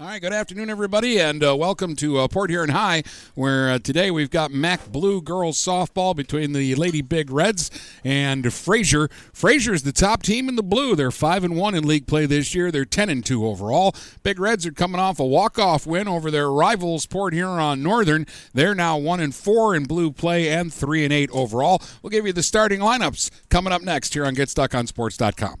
All right, good afternoon, everybody, and uh, welcome to uh, Port Huron High, where uh, today we've got MAC Blue girls softball between the Lady Big Reds and Fraser. Fraser Fraser's the top team in the blue. They're five and one in league play this year. They're ten and two overall. Big Reds are coming off a walk-off win over their rivals Port Huron Northern. They're now one and four in blue play and three and eight overall. We'll give you the starting lineups coming up next here on GetStuckOnSports.com.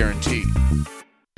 guaranteed.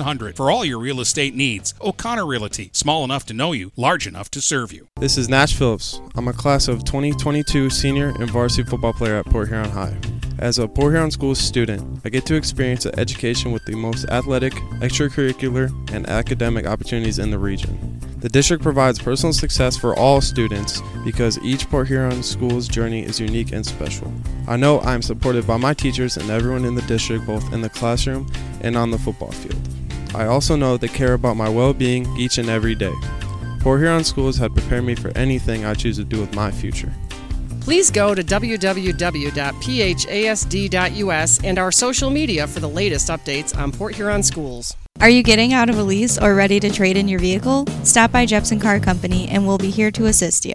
8700 for all your real estate needs. O'Connor Realty, small enough to know you, large enough to serve you. This is Nash Phillips. I'm a class of 2022 senior and varsity football player at Port Huron High. As a Port Huron School student, I get to experience an education with the most athletic, extracurricular, and academic opportunities in the region. The district provides personal success for all students because each Port Huron school's journey is unique and special. I know I am supported by my teachers and everyone in the district, both in the classroom and on the football field. I also know they care about my well being each and every day. Port Huron Schools have prepared me for anything I choose to do with my future. Please go to www.phasd.us and our social media for the latest updates on Port Huron schools. Are you getting out of a lease or ready to trade in your vehicle? Stop by Jepson Car Company and we'll be here to assist you.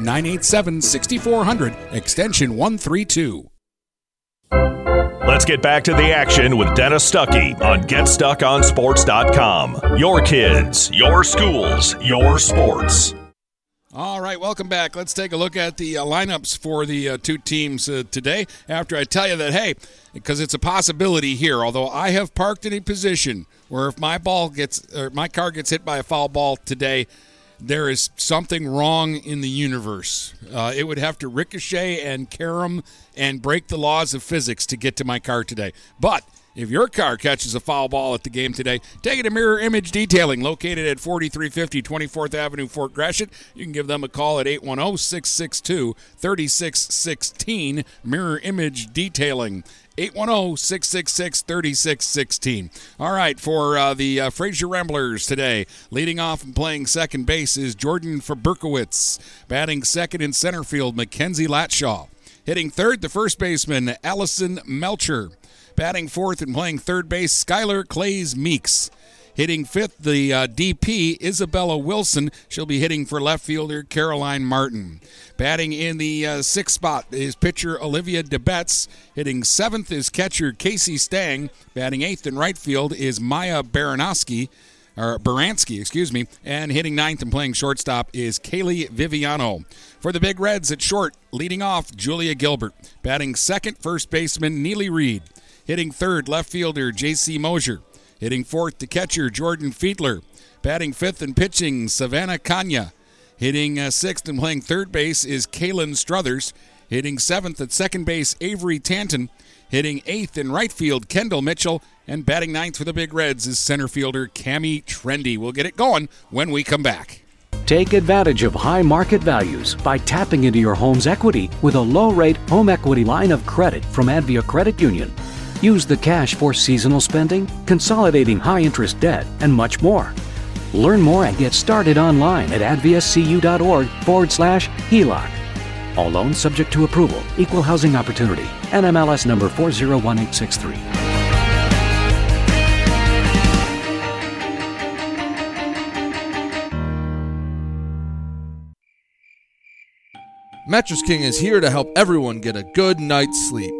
987 6400, extension 132. Let's get back to the action with Dennis Stuckey on GetStuckOnSports.com. Your kids, your schools, your sports. All right, welcome back. Let's take a look at the uh, lineups for the uh, two teams uh, today. After I tell you that, hey, because it's a possibility here, although I have parked in a position where if my ball gets, or my car gets hit by a foul ball today, there is something wrong in the universe. Uh, it would have to ricochet and carom and break the laws of physics to get to my car today. But if your car catches a foul ball at the game today, take it to Mirror Image Detailing, located at 4350 24th Avenue, Fort Gratiot. You can give them a call at 810 662 3616. Mirror Image Detailing. 810 666 3616. All right, for uh, the uh, Fraser Ramblers today, leading off and playing second base is Jordan Faberkowitz. Batting second in center field, Mackenzie Latshaw. Hitting third, the first baseman, Allison Melcher. Batting fourth and playing third base, Skylar Clays Meeks. Hitting fifth, the uh, DP, Isabella Wilson. She'll be hitting for left fielder Caroline Martin. Batting in the uh, sixth spot is pitcher Olivia DeBetz. Hitting seventh is catcher Casey Stang. Batting eighth in right field is Maya Baranowski. Or Baranski, excuse me, and hitting ninth and playing shortstop is Kaylee Viviano. For the Big Reds at short, leading off Julia Gilbert. Batting second, first baseman Neely Reed. Hitting third, left fielder J.C. Mosier. Hitting fourth, the catcher Jordan Fiedler. Batting fifth and pitching Savannah Kanya. Hitting uh, sixth and playing third base is Kaylin Struthers. Hitting seventh at second base, Avery Tanton. Hitting eighth in right field, Kendall Mitchell. And batting ninth for the Big Reds is center fielder Cami Trendy. We'll get it going when we come back. Take advantage of high market values by tapping into your home's equity with a low rate home equity line of credit from Advia Credit Union. Use the cash for seasonal spending, consolidating high interest debt, and much more. Learn more and get started online at adviacu.org forward slash HELOC. All loans subject to approval, equal housing opportunity, NMLS number 401863. Mattress King is here to help everyone get a good night's sleep.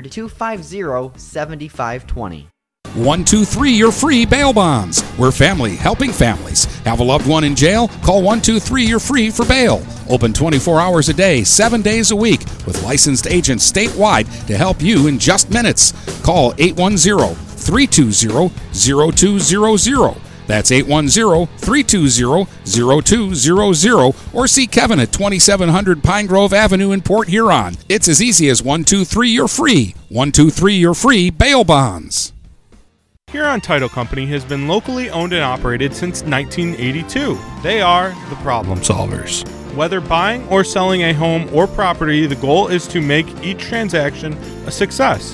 250 7520. 123 You're Free Bail Bonds. We're family helping families. Have a loved one in jail? Call 123 You're Free for bail. Open 24 hours a day, 7 days a week, with licensed agents statewide to help you in just minutes. Call 810 320 0200. That's 810 320 0200 or see Kevin at 2700 Pine Grove Avenue in Port Huron. It's as easy as 123 You're Free. 123 You're Free Bail Bonds. Huron Title Company has been locally owned and operated since 1982. They are the problem solvers. Whether buying or selling a home or property, the goal is to make each transaction a success.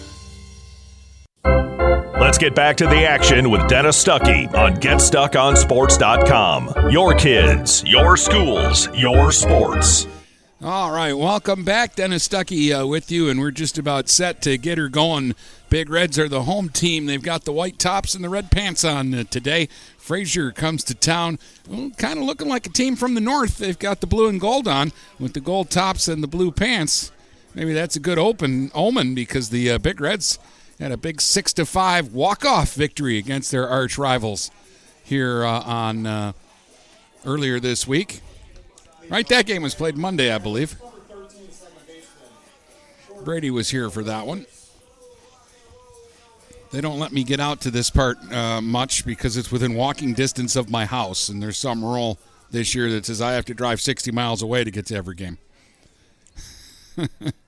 Let's get back to the action with Dennis Stuckey on GetStuckOnSports.com. Your kids, your schools, your sports. All right, welcome back. Dennis Stuckey uh, with you, and we're just about set to get her going. Big Reds are the home team. They've got the white tops and the red pants on uh, today. Fraser comes to town, well, kind of looking like a team from the north. They've got the blue and gold on with the gold tops and the blue pants. Maybe that's a good open omen because the uh, Big Reds had a big six to five walk off victory against their arch rivals here uh, on uh, earlier this week. Right, that game was played Monday, I believe. Brady was here for that one. They don't let me get out to this part uh, much because it's within walking distance of my house, and there's some rule this year that says I have to drive 60 miles away to get to every game.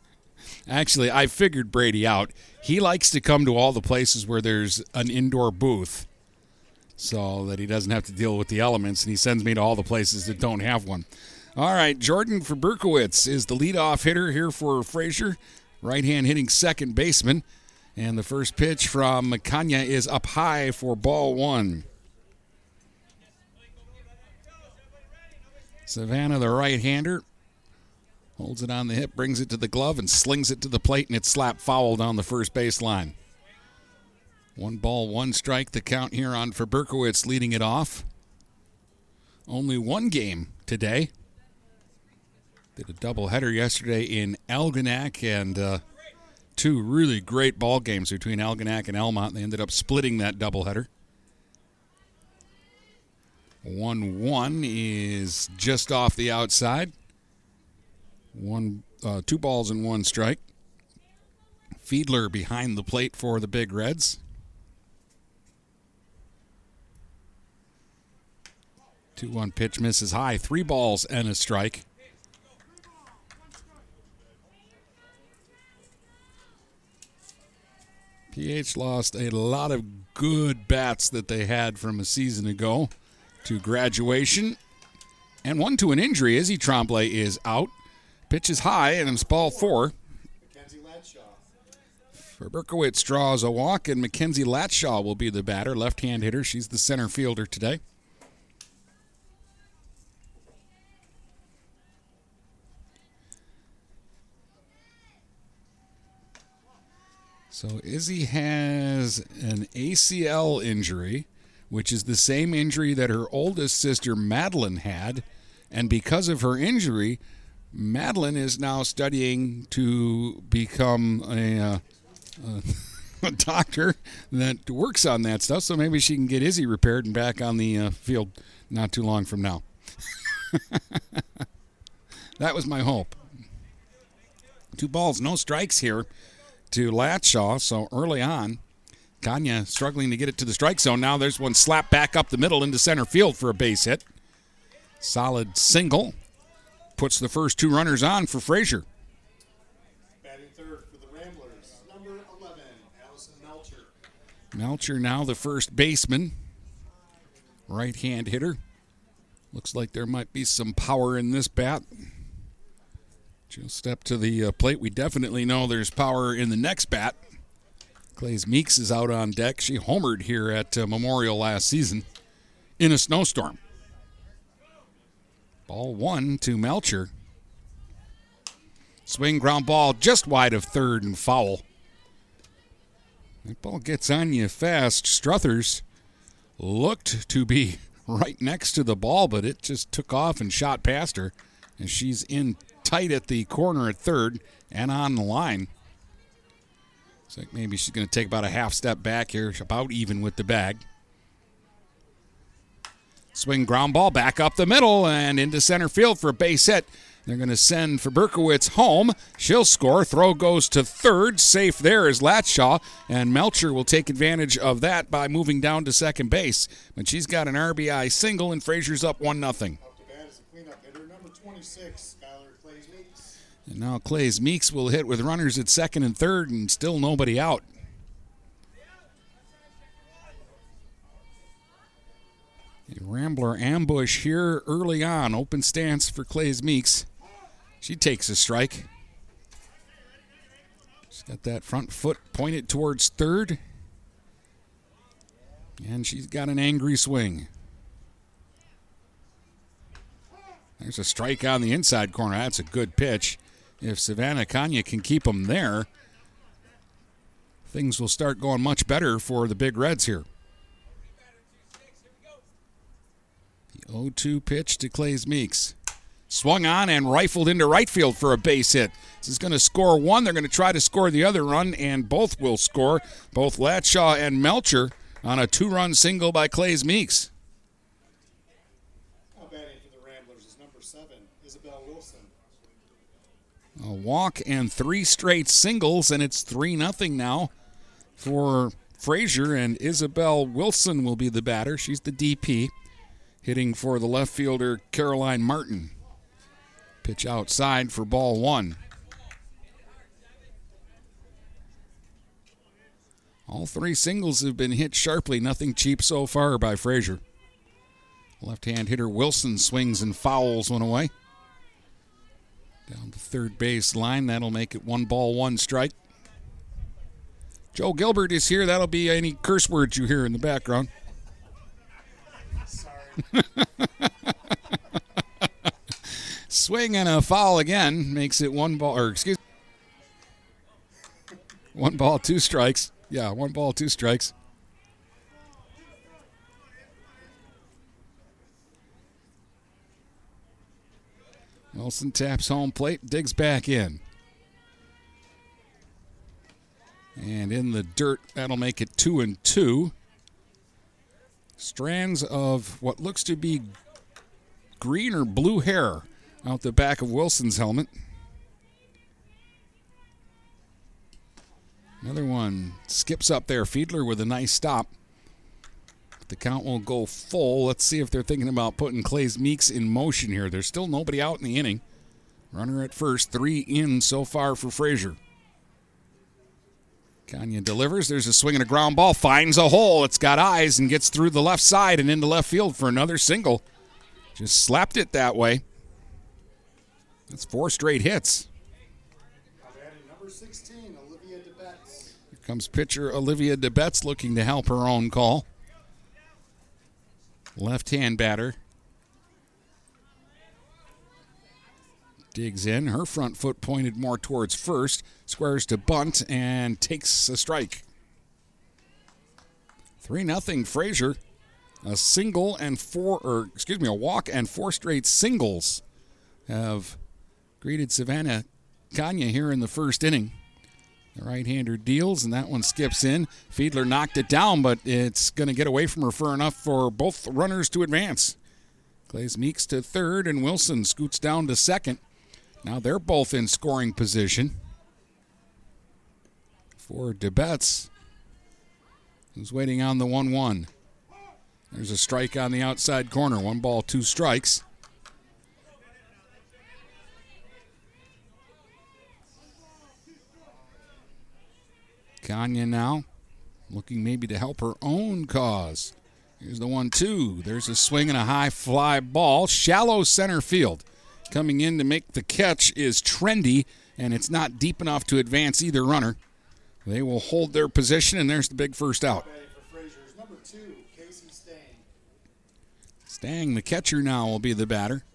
Actually, I figured Brady out. He likes to come to all the places where there's an indoor booth so that he doesn't have to deal with the elements, and he sends me to all the places that don't have one. All right, Jordan Faberkowitz is the leadoff hitter here for Fraser. Right hand hitting second baseman. And the first pitch from Makanya is up high for ball one. Savannah, the right hander, holds it on the hip, brings it to the glove, and slings it to the plate, and it's slap foul down the first base line. One ball, one strike, the count here on Faberkowitz leading it off. Only one game today. Did a doubleheader yesterday in Algonac and uh, two really great ball games between Algonac and Almont. They ended up splitting that doubleheader. 1 1 is just off the outside. One, uh, two balls and one strike. Fiedler behind the plate for the Big Reds. Two one pitch misses high. Three balls and a strike. PH lost a lot of good bats that they had from a season ago to graduation and one to an injury. Izzy Tremblay is out. Pitches high and it's ball four. Faberkowitz draws a walk, and Mackenzie Latshaw will be the batter, left hand hitter. She's the center fielder today. So Izzy has an ACL injury, which is the same injury that her oldest sister Madeline had, and because of her injury, Madeline is now studying to become a, uh, a, doctor that works on that stuff. So maybe she can get Izzy repaired and back on the uh, field not too long from now. that was my hope. Two balls, no strikes here to Latshaw. So early on, Kanya struggling to get it to the strike zone. Now there's one slap back up the middle into center field for a base hit. Solid single. Puts the first two runners on for Fraser. Batting third for the Ramblers, number 11, Allison Melcher. Melcher now the first baseman. Right hand hitter. Looks like there might be some power in this bat. She'll step to the uh, plate. We definitely know there's power in the next bat. Clays Meeks is out on deck. She homered here at uh, Memorial last season in a snowstorm. Ball one to Melcher. Swing ground ball just wide of third and foul. That ball gets on you fast. Struthers looked to be right next to the ball, but it just took off and shot past her. And she's in tight at the corner at third and on the line. Looks like maybe she's going to take about a half step back here, about even with the bag. Swing ground ball back up the middle and into center field for a base hit. They're going to send Faberkowitz home. She'll score. Throw goes to third. Safe there is Latshaw. And Melcher will take advantage of that by moving down to second base. But she's got an RBI single, and Fraser's up 1 0. Number 26, Skylar Clays Meeks. And now Clays Meeks will hit with runners at second and third, and still nobody out. Rambler ambush here early on. Open stance for Clays Meeks. She takes a strike. She's got that front foot pointed towards third. And she's got an angry swing. There's a strike on the inside corner. That's a good pitch. If Savannah Kanya can keep them there, things will start going much better for the Big Reds here. 0 2 pitch to Clays Meeks. Swung on and rifled into right field for a base hit. This is going to score one. They're going to try to score the other run, and both will score. Both Latshaw and Melcher on a two run single by Clays Meeks. Now batting for the Ramblers is number 7, Isabel Wilson. A walk and three straight singles, and it's 3 0 now for Fraser, and Isabel Wilson will be the batter. She's the DP, hitting for the left fielder Caroline Martin. Pitch outside for ball one. All three singles have been hit sharply, nothing cheap so far by Fraser. Left hand hitter Wilson swings and fouls one away. Down the third base line. That'll make it one ball, one strike. Joe Gilbert is here. That'll be any curse words you hear in the background. Swing and a foul again makes it one ball, or excuse one ball, two strikes. Yeah, one ball, two strikes. Wilson taps home plate, digs back in. And in the dirt, that'll make it two and two. Strands of what looks to be green or blue hair out the back of Wilson's helmet. Another one skips up there. Fiedler with a nice stop. The count will go full. Let's see if they're thinking about putting Clays Meeks in motion here. There's still nobody out in the inning. Runner at first, three in so far for Fraser. Kanya delivers. There's a swing and a ground ball. Finds a hole. It's got eyes and gets through the left side and into left field for another single. Just slapped it that way. That's four straight hits. Number 16, Olivia. Here comes pitcher Olivia DeBetz looking to help her own call. Left hand batter. Digs in. Her front foot pointed more towards first. Squares to bunt and takes a strike. 3 0 Fraser. A single and four, or excuse me, a walk and four straight singles have greeted Savannah Kanya here in the first inning. The right hander deals, and that one skips in. Fiedler knocked it down, but it's going to get away from her far enough for both runners to advance. Clays Meeks to third, and Wilson scoots down to second. Now they're both in scoring position. For DeBetz, who's waiting on the 1 1. There's a strike on the outside corner. One ball, two strikes. Kanya now looking maybe to help her own cause. Here's the one two. There's a swing and a high fly ball. Shallow center field. Coming in to make the catch is trendy, and it's not deep enough to advance either runner. They will hold their position, and there's the big first out. Batting for Fraser is number 2, Casey Stang. Stang, the catcher now, will be the batter.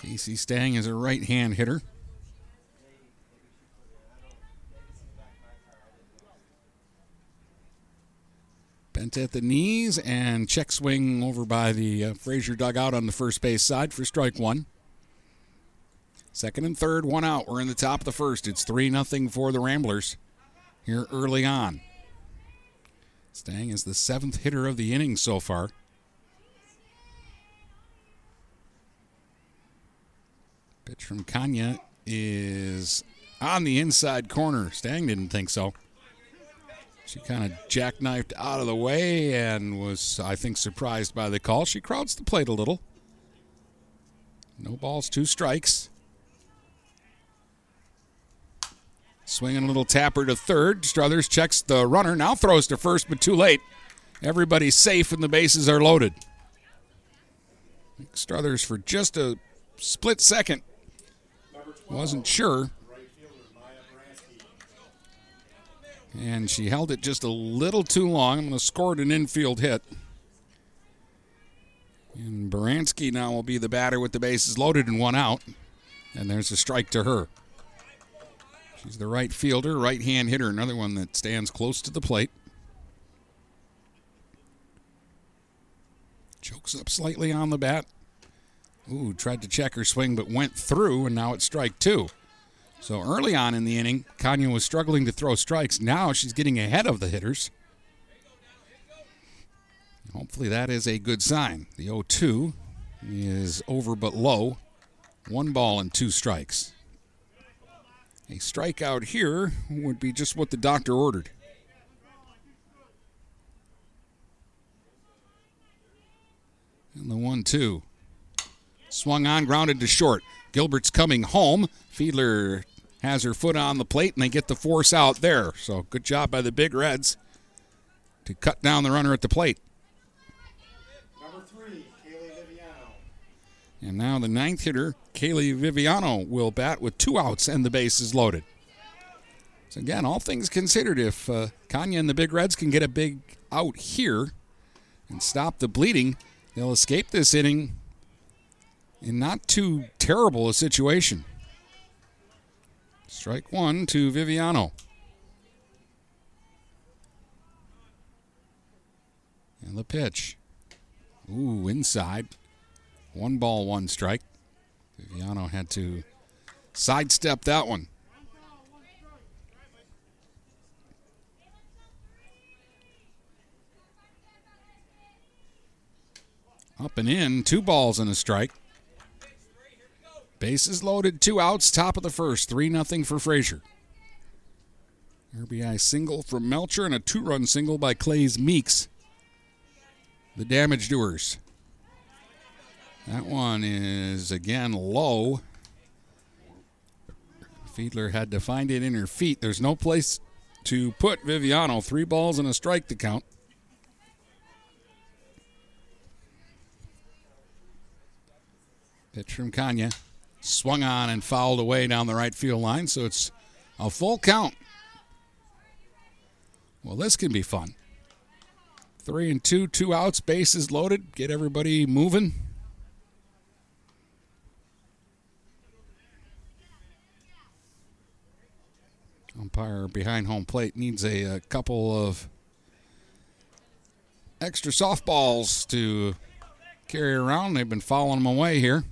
Casey Stang is a right hand hitter. Bent at the knees and check swing over by the uh, Fraser dugout on the first base side for strike one. Second and third, one out. We're in the top of the first. It's 3 0 for the Ramblers here early on. Stang is the seventh hitter of the inning so far. Pitch from Kanya is on the inside corner. Stang didn't think so. She kind of jackknifed out of the way and was, I think, surprised by the call. She crowds the plate a little. No balls, two strikes. Swinging a little tapper to third. Struthers checks the runner, now throws to first, but too late. Everybody's safe and the bases are loaded. Struthers for just a split second. Wasn't sure. And she held it just a little too long. I'm going to score it an infield hit. And Baranski now will be the batter with the bases loaded and one out. And there's a strike to her. She's the right fielder, right hand hitter, another one that stands close to the plate. Chokes up slightly on the bat. Ooh, tried to check her swing but went through, and now it's strike two. So early on in the inning, Kanya was struggling to throw strikes. Now she's getting ahead of the hitters. Hopefully that is a good sign. The 0 2 is over but low. One ball and two strikes. A strikeout here would be just what the doctor ordered. And the 1 2. Swung on, grounded to short. Gilbert's coming home. Fiedler has her foot on the plate, and they get the force out there. So good job by the Big Reds to cut down the runner at the plate. Number three, Kaylee Viviano. And now the ninth hitter, Kaylee Viviano, will bat with two outs and the base is loaded. So again, all things considered, if uh, Kanya and the Big Reds can get a big out here and stop the bleeding, they'll escape this inning in not too terrible a situation. Strike one to Viviano. And the pitch. Ooh, inside. One ball, one strike. Viviano had to sidestep that one. Up and in, two balls and a strike. Bases loaded, two outs, top of the first, 3 0 for Fraser. RBI single from Melcher and a two run single by Clays Meeks. The damage doers. That one is again low. Fiedler had to find it in her feet. There's no place to put Viviano. Three balls and a strike to count. Pitch from Kanya. Swung on and fouled away down the right field line, so it's a full count. Well, this can be fun. Three and two, two outs, bases loaded. Get everybody moving. Umpire behind home plate needs a, a couple of extra softballs to carry around. They've been following them away here.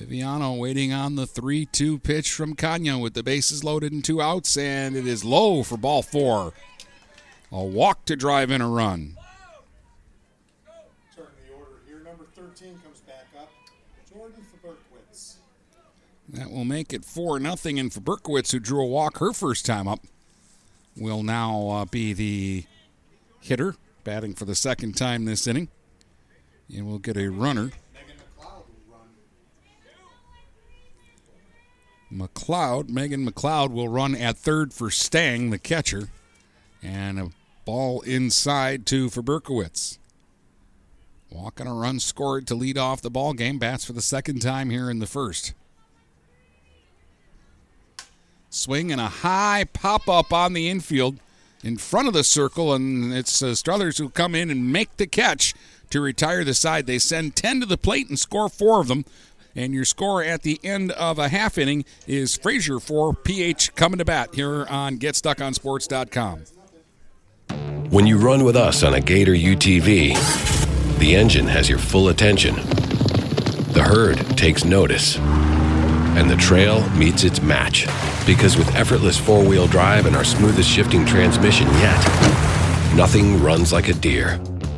Viviano waiting on the 3 2 pitch from Kanya with the bases loaded and two outs, and it is low for ball four. A walk to drive in a run. Turn the order here. Number 13 comes back up. Jordan Faberkowitz. That will make it 4 0. And Faberkowitz, who drew a walk her first time up, will now uh, be the hitter, batting for the second time this inning. And we'll get a runner. McLeod, Megan McLeod will run at third for Stang, the catcher, and a ball inside to Faberkowitz. Walk on a run scored to lead off the ball game. Bats for the second time here in the first. Swing and a high pop up on the infield in front of the circle, and it's uh, Struthers who come in and make the catch to retire the side. They send 10 to the plate and score four of them. And your score at the end of a half inning is Fraser for PH coming to bat here on GetStuckOnSports.com. When you run with us on a Gator UTV, the engine has your full attention. The herd takes notice. And the trail meets its match. Because with effortless four wheel drive and our smoothest shifting transmission yet, nothing runs like a deer.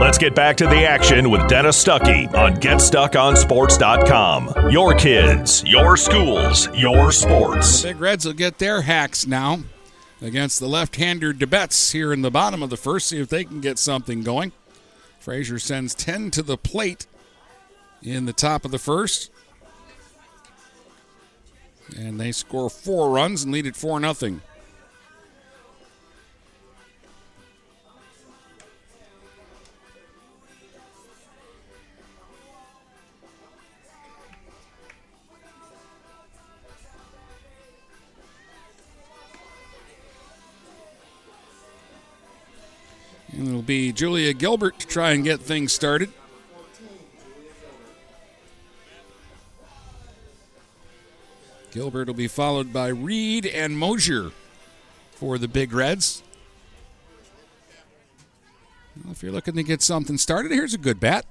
Let's get back to the action with Dennis Stuckey on GetStuckOnSports.com. Your kids, your schools, your sports. The Big Reds will get their hacks now against the left-hander DeBetz here in the bottom of the first. See if they can get something going. Fraser sends 10 to the plate in the top of the first. And they score four runs and lead it 4 nothing. And it'll be Julia Gilbert to try and get things started. Gilbert will be followed by Reed and Mosier for the Big Reds. Well, if you're looking to get something started, here's a good bat.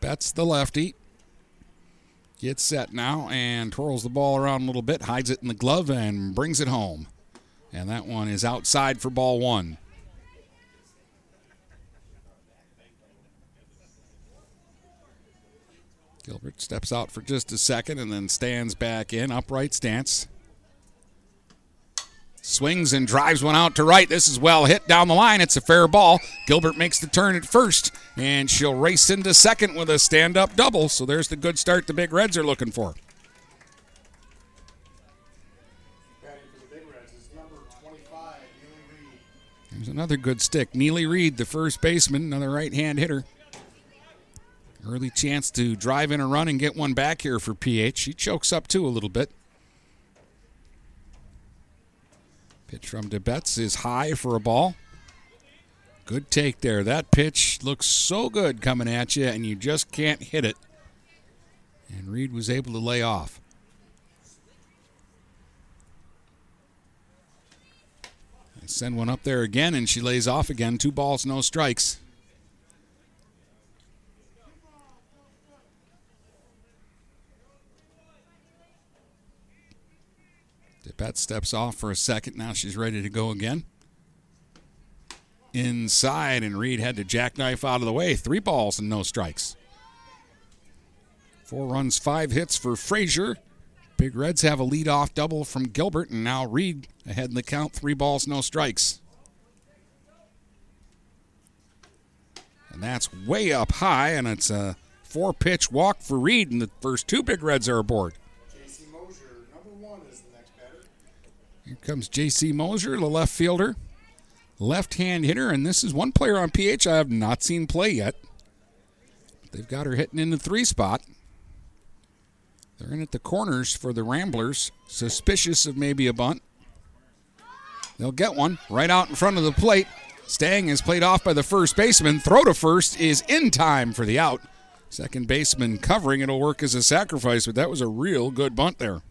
That's the lefty. Gets set now and twirls the ball around a little bit, hides it in the glove, and brings it home. And that one is outside for ball one. Gilbert steps out for just a second and then stands back in, upright stance. Swings and drives one out to right. This is well hit down the line. It's a fair ball. Gilbert makes the turn at first, and she'll race into second with a stand up double. So there's the good start the Big Reds are looking for. There's another good stick. Neely Reed, the first baseman, another right hand hitter. Early chance to drive in a run and get one back here for PH. She chokes up too a little bit. Pitch from DeBetz is high for a ball. Good take there. That pitch looks so good coming at you, and you just can't hit it. And Reed was able to lay off. I send one up there again, and she lays off again. Two balls, no strikes. DeBet steps off for a second. Now she's ready to go again. Inside, and Reed had to jackknife out of the way. Three balls and no strikes. Four runs, five hits for Fraser. Big Reds have a lead-off double from Gilbert, and now Reed ahead in the count. Three balls, no strikes. And that's way up high, and it's a four-pitch walk for Reed, and the first two Big Reds are aboard. Here comes J.C. Mosier, the left fielder, left hand hitter, and this is one player on PH I have not seen play yet. They've got her hitting in the three spot. They're in at the corners for the Ramblers, suspicious of maybe a bunt. They'll get one right out in front of the plate. Stang is played off by the first baseman. Throw to first is in time for the out. Second baseman covering. It'll work as a sacrifice, but that was a real good bunt there.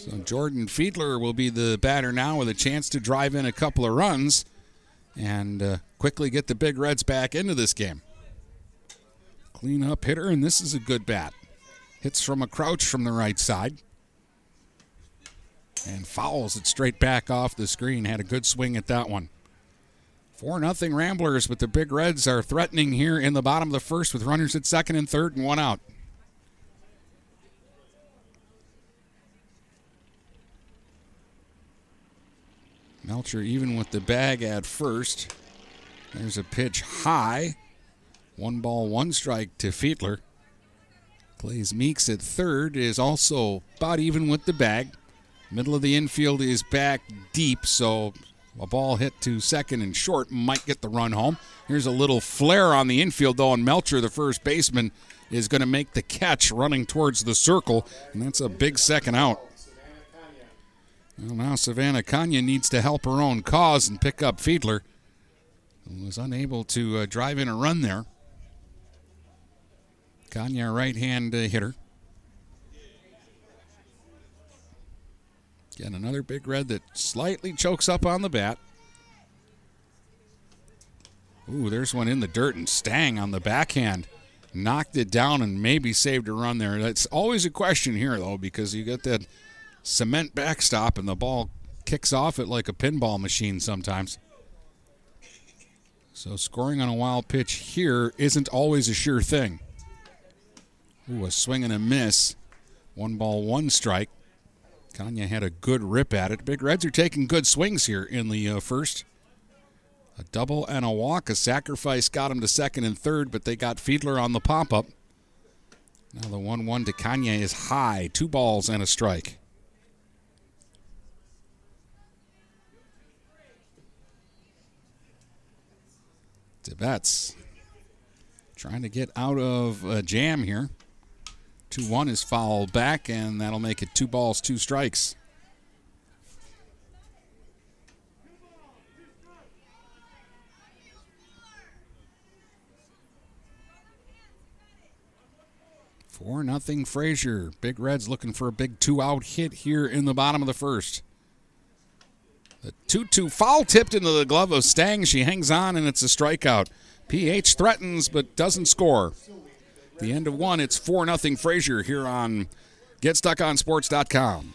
So Jordan Fiedler will be the batter now with a chance to drive in a couple of runs and uh, quickly get the Big Reds back into this game. Clean up hitter, and this is a good bat. Hits from a crouch from the right side. And fouls it straight back off the screen. Had a good swing at that one. 4 nothing Ramblers, but the Big Reds are threatening here in the bottom of the first with runners at second and third and one out. Melcher even with the bag at first. There's a pitch high. One ball, one strike to Fiedler. Clays Meeks at third is also about even with the bag. Middle of the infield is back deep, so a ball hit to second and short might get the run home. Here's a little flare on the infield, though, and Melcher, the first baseman, is going to make the catch running towards the circle, and that's a big second out. Well, now Savannah Kanya needs to help her own cause and pick up Fiedler, who was unable to uh, drive in a run there. Kanya, right hand uh, hitter. Again, another big red that slightly chokes up on the bat. Ooh, there's one in the dirt and Stang on the backhand. Knocked it down and maybe saved a run there. That's always a question here, though, because you get that cement backstop and the ball kicks off it like a pinball machine sometimes. So scoring on a wild pitch here isn't always a sure thing. Ooh, a swing and a miss. One ball, one strike. Kanya had a good rip at it. Big Reds are taking good swings here in the uh, first. A double and a walk. A sacrifice got him to second and third, but they got Fiedler on the pop up. Now the 1 1 to Kanya is high. Two balls and a strike. DeBetz trying to get out of a jam here. 2 1 is fouled back, and that'll make it two balls, two strikes. Four nothing Fraser. Big Reds looking for a big two out hit here in the bottom of the first. The 2 2 foul tipped into the glove of Stang. She hangs on and it's a strikeout. PH threatens but doesn't score. The end of one, it's 4 0 Fraser here on GetStuckOnSports.com.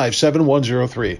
7103.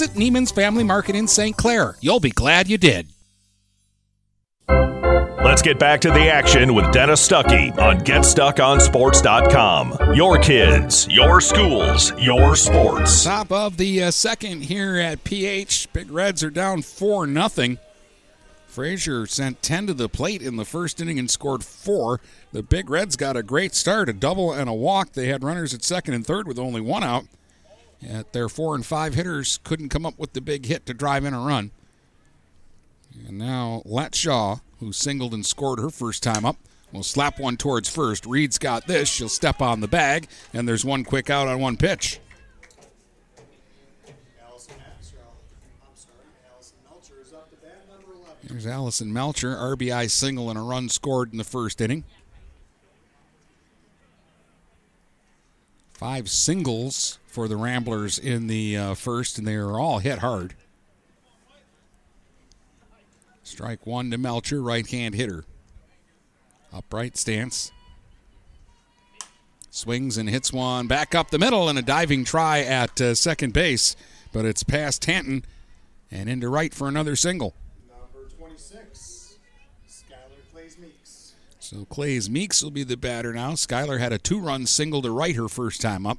Neiman's Family Market in St. Clair. You'll be glad you did. Let's get back to the action with Dennis Stuckey on GetStuckOnSports.com. Your kids, your schools, your sports. Top of the uh, second here at PH. Big Reds are down 4 0. Fraser sent 10 to the plate in the first inning and scored four. The Big Reds got a great start, a double and a walk. They had runners at second and third with only one out. At their four and five hitters couldn't come up with the big hit to drive in a run. And now Latshaw, who singled and scored her first time up, will slap one towards first. Reed's got this. She'll step on the bag, and there's one quick out on one pitch. There's Allison Melcher, RBI single and a run scored in the first inning. Five singles for the Ramblers in the uh, first, and they are all hit hard. Strike one to Melcher, right hand hitter. Upright stance. Swings and hits one back up the middle, and a diving try at uh, second base, but it's past Tanton and into right for another single. So Clays Meeks will be the batter now. Skylar had a two run single to right her first time up,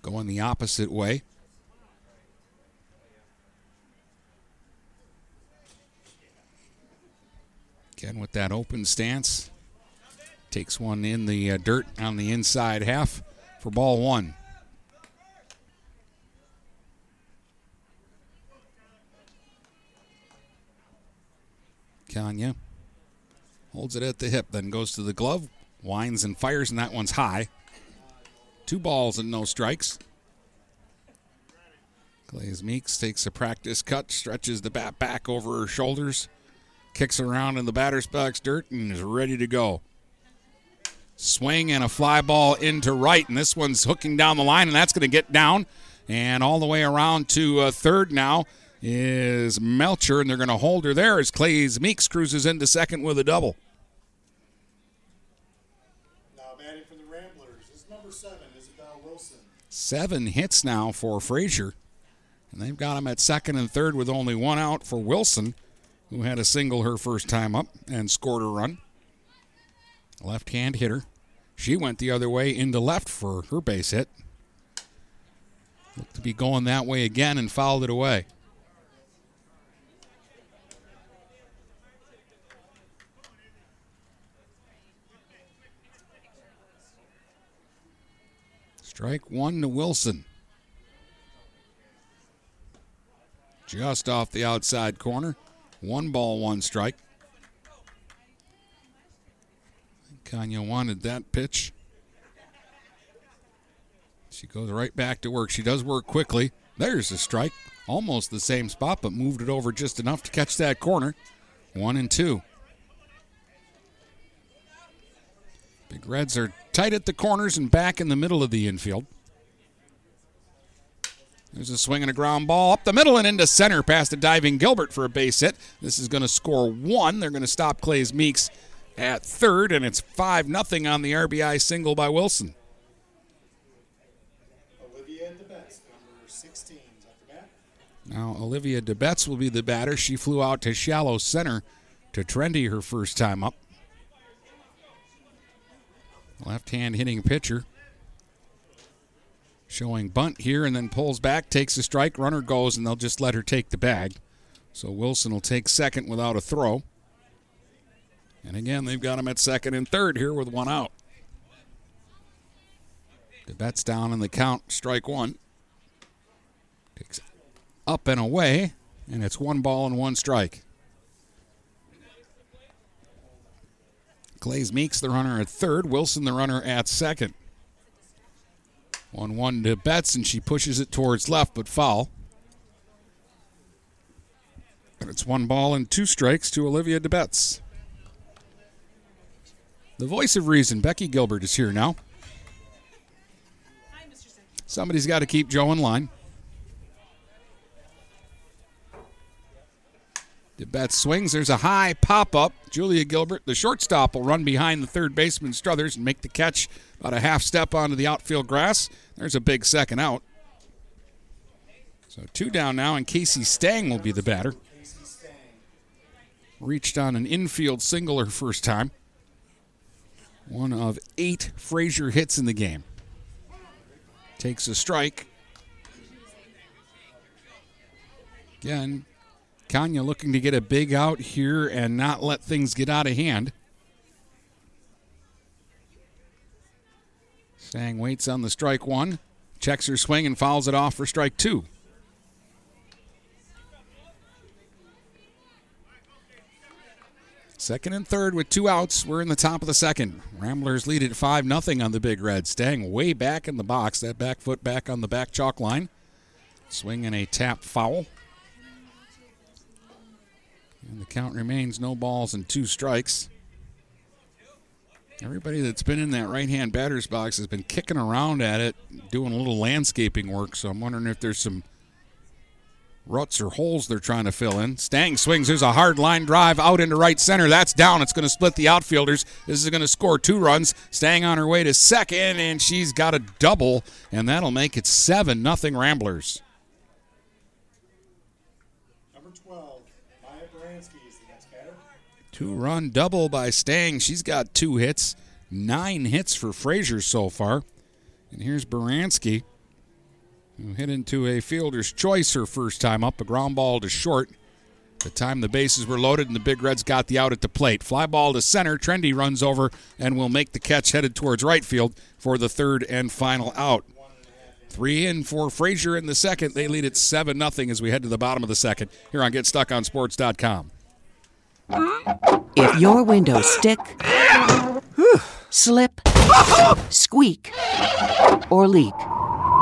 going the opposite way. Again, with that open stance, takes one in the uh, dirt on the inside half for ball one. Kanya holds it at the hip, then goes to the glove, winds and fires, and that one's high. Two balls and no strikes. Glaze Meeks takes a practice cut, stretches the bat back over her shoulders, kicks around in the batter's box dirt, and is ready to go. Swing and a fly ball into right, and this one's hooking down the line, and that's going to get down. And all the way around to uh, third now is Melcher, and they're going to hold her there as Clays Meeks cruises into second with a double. Now batting for the Ramblers is number seven, Isabel Wilson. Seven hits now for Fraser. And they've got him at second and third with only one out for Wilson, who had a single her first time up and scored a run. Left hand hitter. She went the other way into left for her base hit. Looked to be going that way again and fouled it away. Strike one to Wilson. Just off the outside corner. One ball, one strike. Kanya wanted that pitch. She goes right back to work. She does work quickly. There's a strike. Almost the same spot, but moved it over just enough to catch that corner. One and two. Big Reds are tight at the corners and back in the middle of the infield. There's a swing and a ground ball up the middle and into center past the diving Gilbert for a base hit. This is going to score one. They're going to stop Clays Meeks at third, and it's 5 0 on the RBI single by Wilson. Olivia DeBetz, number 16, is at the bat. Now, Olivia DeBetz will be the batter. She flew out to shallow center to Trendy her first time up. Left hand hitting pitcher. Showing bunt here and then pulls back, takes a strike, runner goes, and they'll just let her take the bag. So Wilson will take second without a throw. And again, they've got him at second and third here with one out. DeBetz down in the count, strike one. Takes up and away, and it's one ball and one strike. Clays Meeks, the runner at third. Wilson, the runner at second. 1 1 to Betts, and she pushes it towards left, but foul. And it's one ball and two strikes to Olivia DeBetz. The voice of reason, Becky Gilbert, is here now. Somebody's got to keep Joe in line. DeBetz swings. There's a high pop up. Julia Gilbert, the shortstop, will run behind the third baseman Struthers and make the catch about a half step onto the outfield grass. There's a big second out. So two down now, and Casey Stang will be the batter. Reached on an infield single her first time. One of eight Fraser hits in the game. Takes a strike. Again, Kanya looking to get a big out here and not let things get out of hand. Stang waits on the strike one, checks her swing and fouls it off for strike two. Second and third with two outs. We're in the top of the second. Ramblers lead at 5 0 on the Big Red. Stang way back in the box. That back foot back on the back chalk line. Swing and a tap foul. And the count remains no balls and two strikes. Everybody that's been in that right hand batter's box has been kicking around at it, doing a little landscaping work. So I'm wondering if there's some ruts or holes they're trying to fill in. Stang swings. There's a hard line drive out into right center. That's down. It's going to split the outfielders. This is going to score two runs. Stang on her way to second, and she's got a double, and that'll make it 7 nothing Ramblers. Number 12, Maya Baranski is the next batter. Two run double by Stang. She's got two hits, nine hits for Fraser so far. And here's Baranski, who hit into a fielder's choice her first time up, a ground ball to short. The time the bases were loaded and the Big Reds got the out at the plate. Fly ball to center. Trendy runs over and will make the catch headed towards right field for the third and final out. Three in for Fraser in the second. They lead at 7 0 as we head to the bottom of the second here on GetStuckOnSports.com. If your windows stick, slip, squeak, or leak,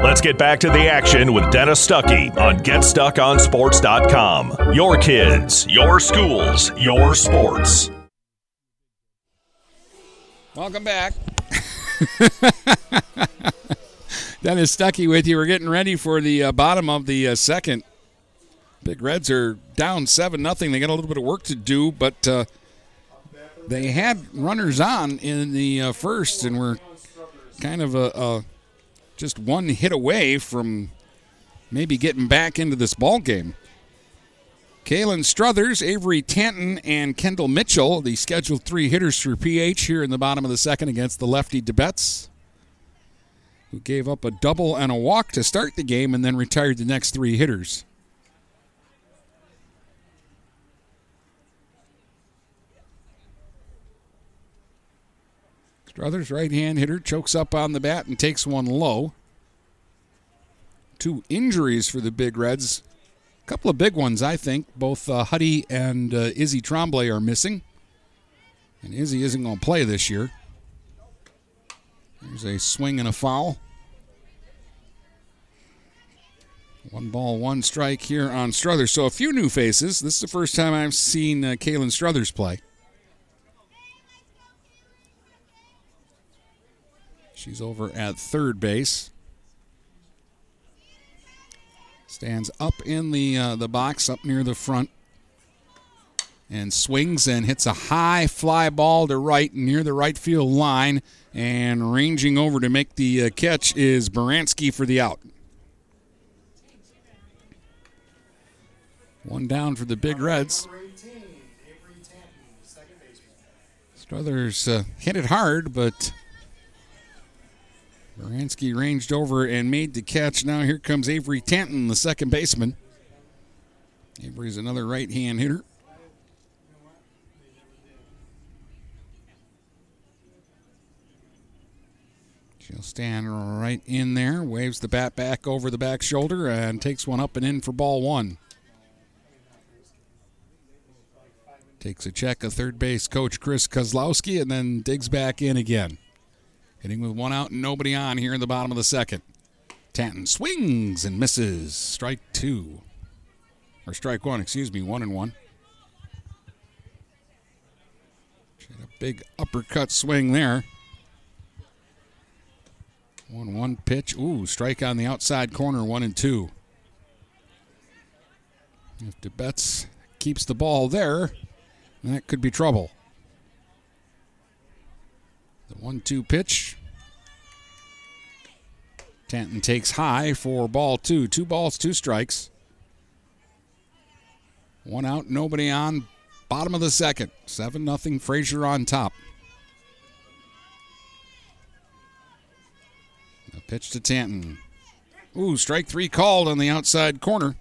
Let's get back to the action with Dennis Stuckey on GetStuckOnSports.com. Your kids, your schools, your sports. Welcome back. Dennis Stuckey with you. We're getting ready for the uh, bottom of the uh, second. Big Reds are down 7 nothing. They got a little bit of work to do, but uh, they had runners on in the uh, first and were kind of a, a just one hit away from maybe getting back into this ball game. Kalen Struthers, Avery Tanton, and Kendall Mitchell, the scheduled three hitters for PH here in the bottom of the second against the lefty DeBetz, who gave up a double and a walk to start the game and then retired the next three hitters. Struthers, right hand hitter, chokes up on the bat and takes one low. Two injuries for the Big Reds. A couple of big ones, I think. Both uh, Huddy and uh, Izzy Tremblay are missing. And Izzy isn't going to play this year. There's a swing and a foul. One ball, one strike here on Struthers. So a few new faces. This is the first time I've seen uh, Kalen Struthers play. She's over at third base. Stands up in the uh, the box, up near the front, and swings and hits a high fly ball to right near the right field line. And ranging over to make the uh, catch is Baranski for the out. One down for the Big Reds. Struthers uh, hit it hard, but Baranski ranged over and made the catch. Now here comes Avery Tanton, the second baseman. Avery's another right hand hitter. She'll stand right in there, waves the bat back over the back shoulder, and takes one up and in for ball one. Takes a check of third base coach Chris Kozlowski and then digs back in again. Hitting with one out and nobody on here in the bottom of the second. Tanton swings and misses. Strike two. Or strike one, excuse me, one and one. She had a big uppercut swing there. One one pitch. Ooh, strike on the outside corner, one and two. If DeBetz keeps the ball there, that could be trouble. One two pitch. Tanton takes high for ball two. Two balls, two strikes. One out, nobody on. Bottom of the second. 7 nothing. Fraser on top. A pitch to Tanton. Ooh, strike three called on the outside corner.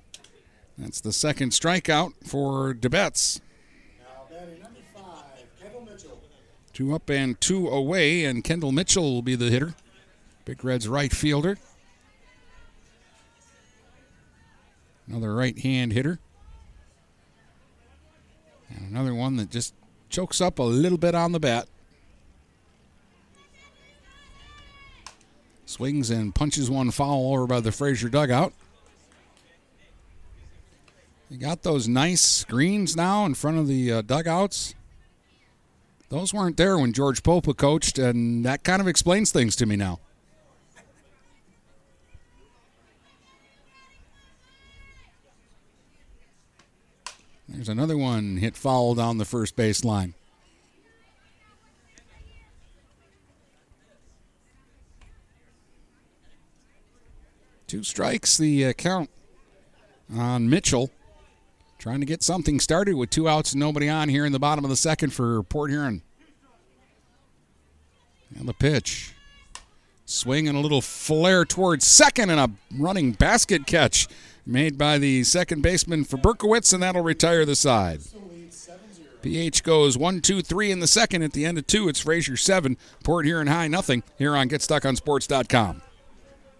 That's the second strikeout for DeBetz. Two up and two away, and Kendall Mitchell will be the hitter. Big Red's right fielder. Another right hand hitter. And another one that just chokes up a little bit on the bat. Swings and punches one foul over by the Fraser dugout. You got those nice screens now in front of the uh, dugouts. Those weren't there when George Popa coached, and that kind of explains things to me now. There's another one hit foul down the first base line. Two strikes, the uh, count on Mitchell. Trying to get something started with two outs and nobody on here in the bottom of the second for Port Huron. And the pitch. Swing and a little flare towards second and a running basket catch made by the second baseman Faberkowitz, and that'll retire the side. PH goes one, two, three in the second. At the end of two, it's Fraser seven, Port Huron High nothing. Here on GetStuckOnSports.com.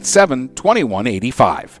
987 2185.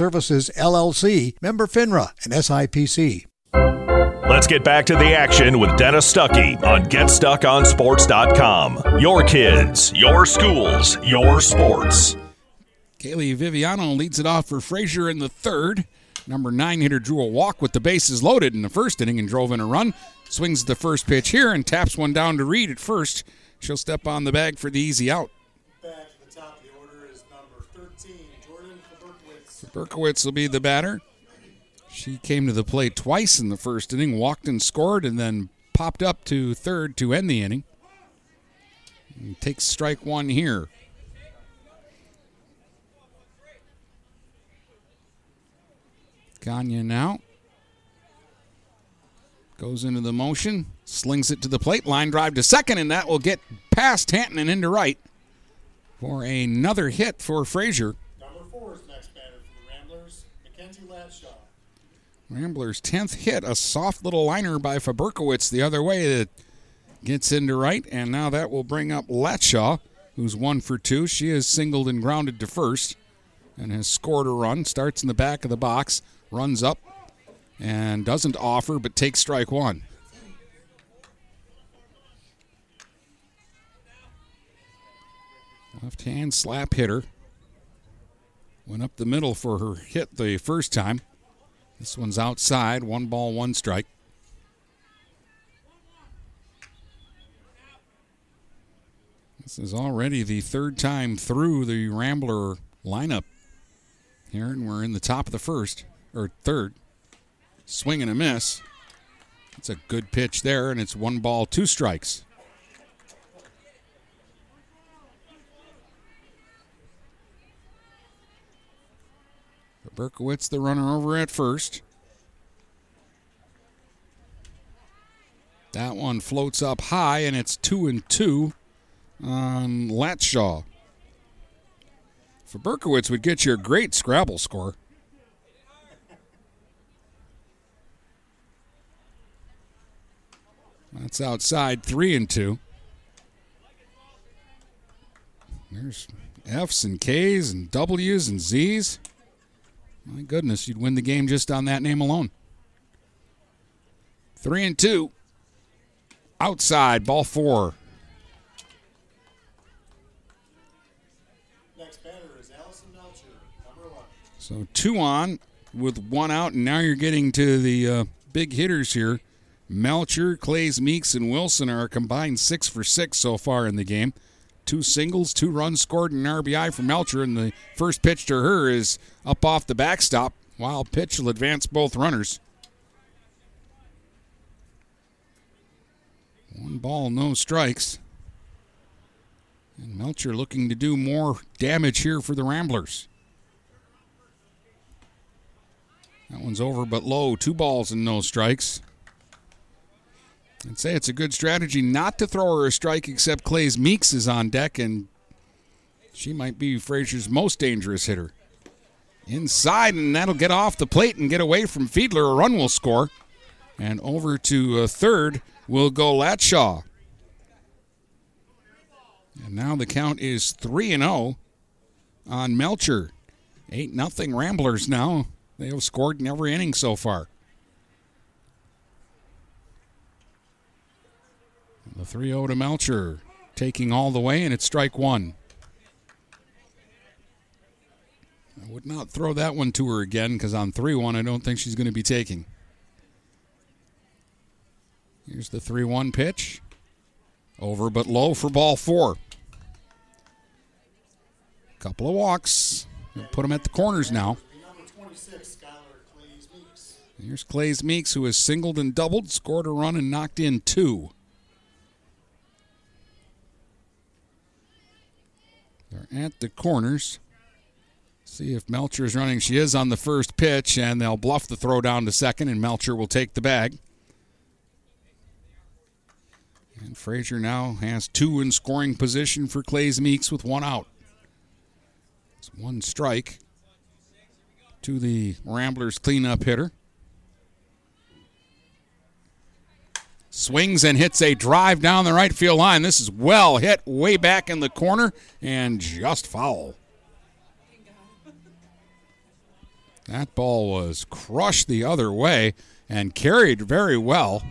Services, LLC, member FINRA and SIPC. Let's get back to the action with Dennis Stuckey on GetStuckOnSports.com. Your kids, your schools, your sports. Kaylee Viviano leads it off for Frazier in the third. Number nine hitter drew a walk with the bases loaded in the first inning and drove in a run. Swings the first pitch here and taps one down to Reed at first. She'll step on the bag for the easy out. Berkowitz will be the batter. She came to the plate twice in the first inning, walked and scored, and then popped up to third to end the inning. And takes strike one here. Gagne now goes into the motion, slings it to the plate, line drive to second, and that will get past Tanton and into right for another hit for Fraser. Ramblers' 10th hit, a soft little liner by Faberkowitz the other way that gets into right, and now that will bring up Latshaw, who's one for two. She is singled and grounded to first and has scored a run. Starts in the back of the box, runs up, and doesn't offer but takes strike one. Left hand slap hitter. Went up the middle for her hit the first time. This one's outside. One ball, one strike. This is already the third time through the Rambler lineup here, and we're in the top of the first, or third. Swing and a miss. It's a good pitch there, and it's one ball, two strikes. Berkowitz, the runner over at first. That one floats up high, and it's two and two on Latshaw. Faberkowitz would get you a great Scrabble score. That's outside three and two. There's F's and K's and W's and Z's. My goodness, you'd win the game just on that name alone. Three and two. Outside, ball four. Next batter is Allison Melcher, number 11. So two on with one out, and now you're getting to the uh, big hitters here. Melcher, Clays, Meeks, and Wilson are a combined six for six so far in the game. Two singles, two runs scored, and an RBI for Melcher, and the first pitch to her is up off the backstop. Wild pitch will advance both runners. One ball, no strikes. And Melcher looking to do more damage here for the Ramblers. That one's over but low. Two balls and no strikes. I'd say it's a good strategy not to throw her a strike except Clay's Meeks is on deck and she might be Fraser's most dangerous hitter. Inside, and that'll get off the plate and get away from Fiedler. A run will score. And over to third will go Latshaw. And now the count is 3 and 0 on Melcher. 8 nothing Ramblers now. They have scored in every inning so far. The 3 0 to Melcher, taking all the way, and it's strike one. I would not throw that one to her again because on 3 1, I don't think she's going to be taking. Here's the 3 1 pitch. Over but low for ball four. Couple of walks. Put them at the corners now. Here's Clay's Meeks, who has singled and doubled, scored a run, and knocked in two. They're at the corners. See if Melcher is running. She is on the first pitch, and they'll bluff the throw down to second, and Melcher will take the bag. And Fraser now has two in scoring position for Clay's Meeks with one out. It's one strike to the Ramblers cleanup hitter. Swings and hits a drive down the right field line. This is well hit way back in the corner and just foul. That ball was crushed the other way and carried very well.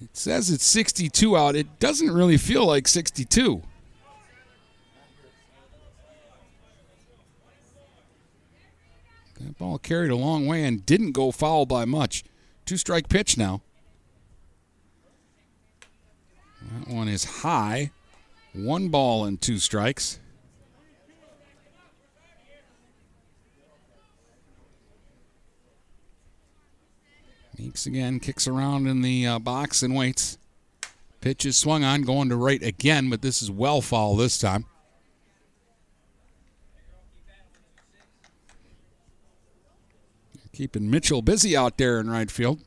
It says it's 62 out. It doesn't really feel like 62. That ball carried a long way and didn't go foul by much. Two strike pitch now. That one is high. One ball and two strikes. Meeks again kicks around in the uh, box and waits. Pitch is swung on, going to right again, but this is well foul this time. Keeping Mitchell busy out there in right field.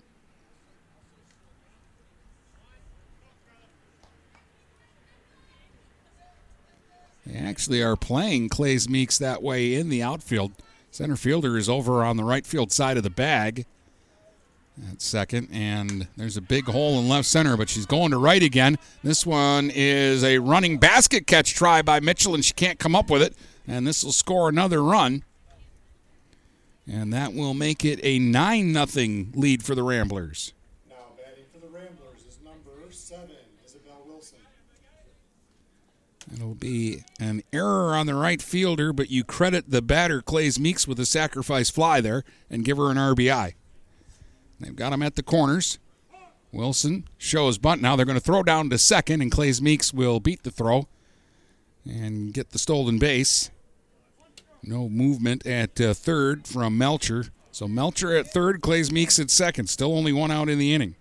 They actually are playing Clay's Meeks that way in the outfield. Center fielder is over on the right field side of the bag at second, and there's a big hole in left center, but she's going to right again. This one is a running basket catch try by Mitchell, and she can't come up with it, and this will score another run. And that will make it a 9 nothing lead for the Ramblers. Now batting for the Ramblers is number seven, Isabel Wilson. It'll be an error on the right fielder, but you credit the batter, Clays Meeks, with a sacrifice fly there and give her an RBI. They've got him at the corners. Wilson shows bunt. Now they're going to throw down to second, and Clays Meeks will beat the throw and get the stolen base. No movement at uh, third from Melcher. So Melcher at third, Clays Meeks at second. Still only one out in the inning.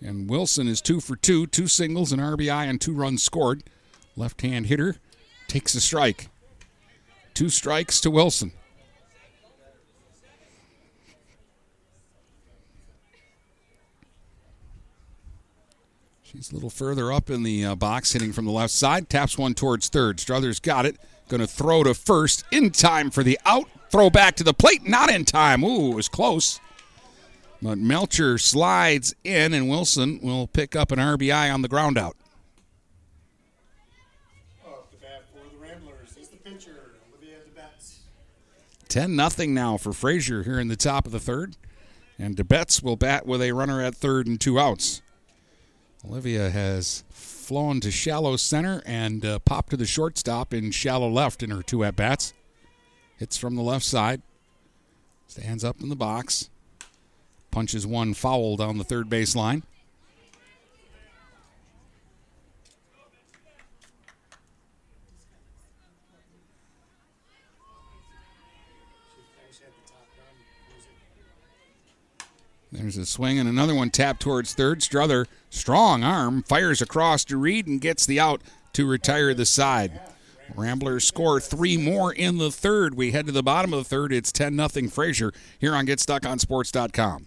And Wilson is two for two, two singles, an RBI, and two runs scored. Left hand hitter takes a strike. Two strikes to Wilson. She's a little further up in the uh, box, hitting from the left side. Taps one towards third. Struthers got it. Going to throw to first in time for the out. Throw back to the plate. Not in time. Ooh, it was close. But Melcher slides in, and Wilson will pick up an RBI on the ground out. The pitcher. 10 nothing now for Fraser here in the top of the third. And DeBetz will bat with a runner at third and two outs. Olivia has flown to shallow center and uh, popped to the shortstop in shallow left in her two at bats. Hits from the left side. Stands up in the box. Punches one foul down the third base line. There's a swing and another one tapped towards third. Struther, strong arm, fires across to Reed and gets the out to retire the side. Ramblers score three more in the third. We head to the bottom of the third. It's 10 0 Fraser here on GetStuckOnSports.com.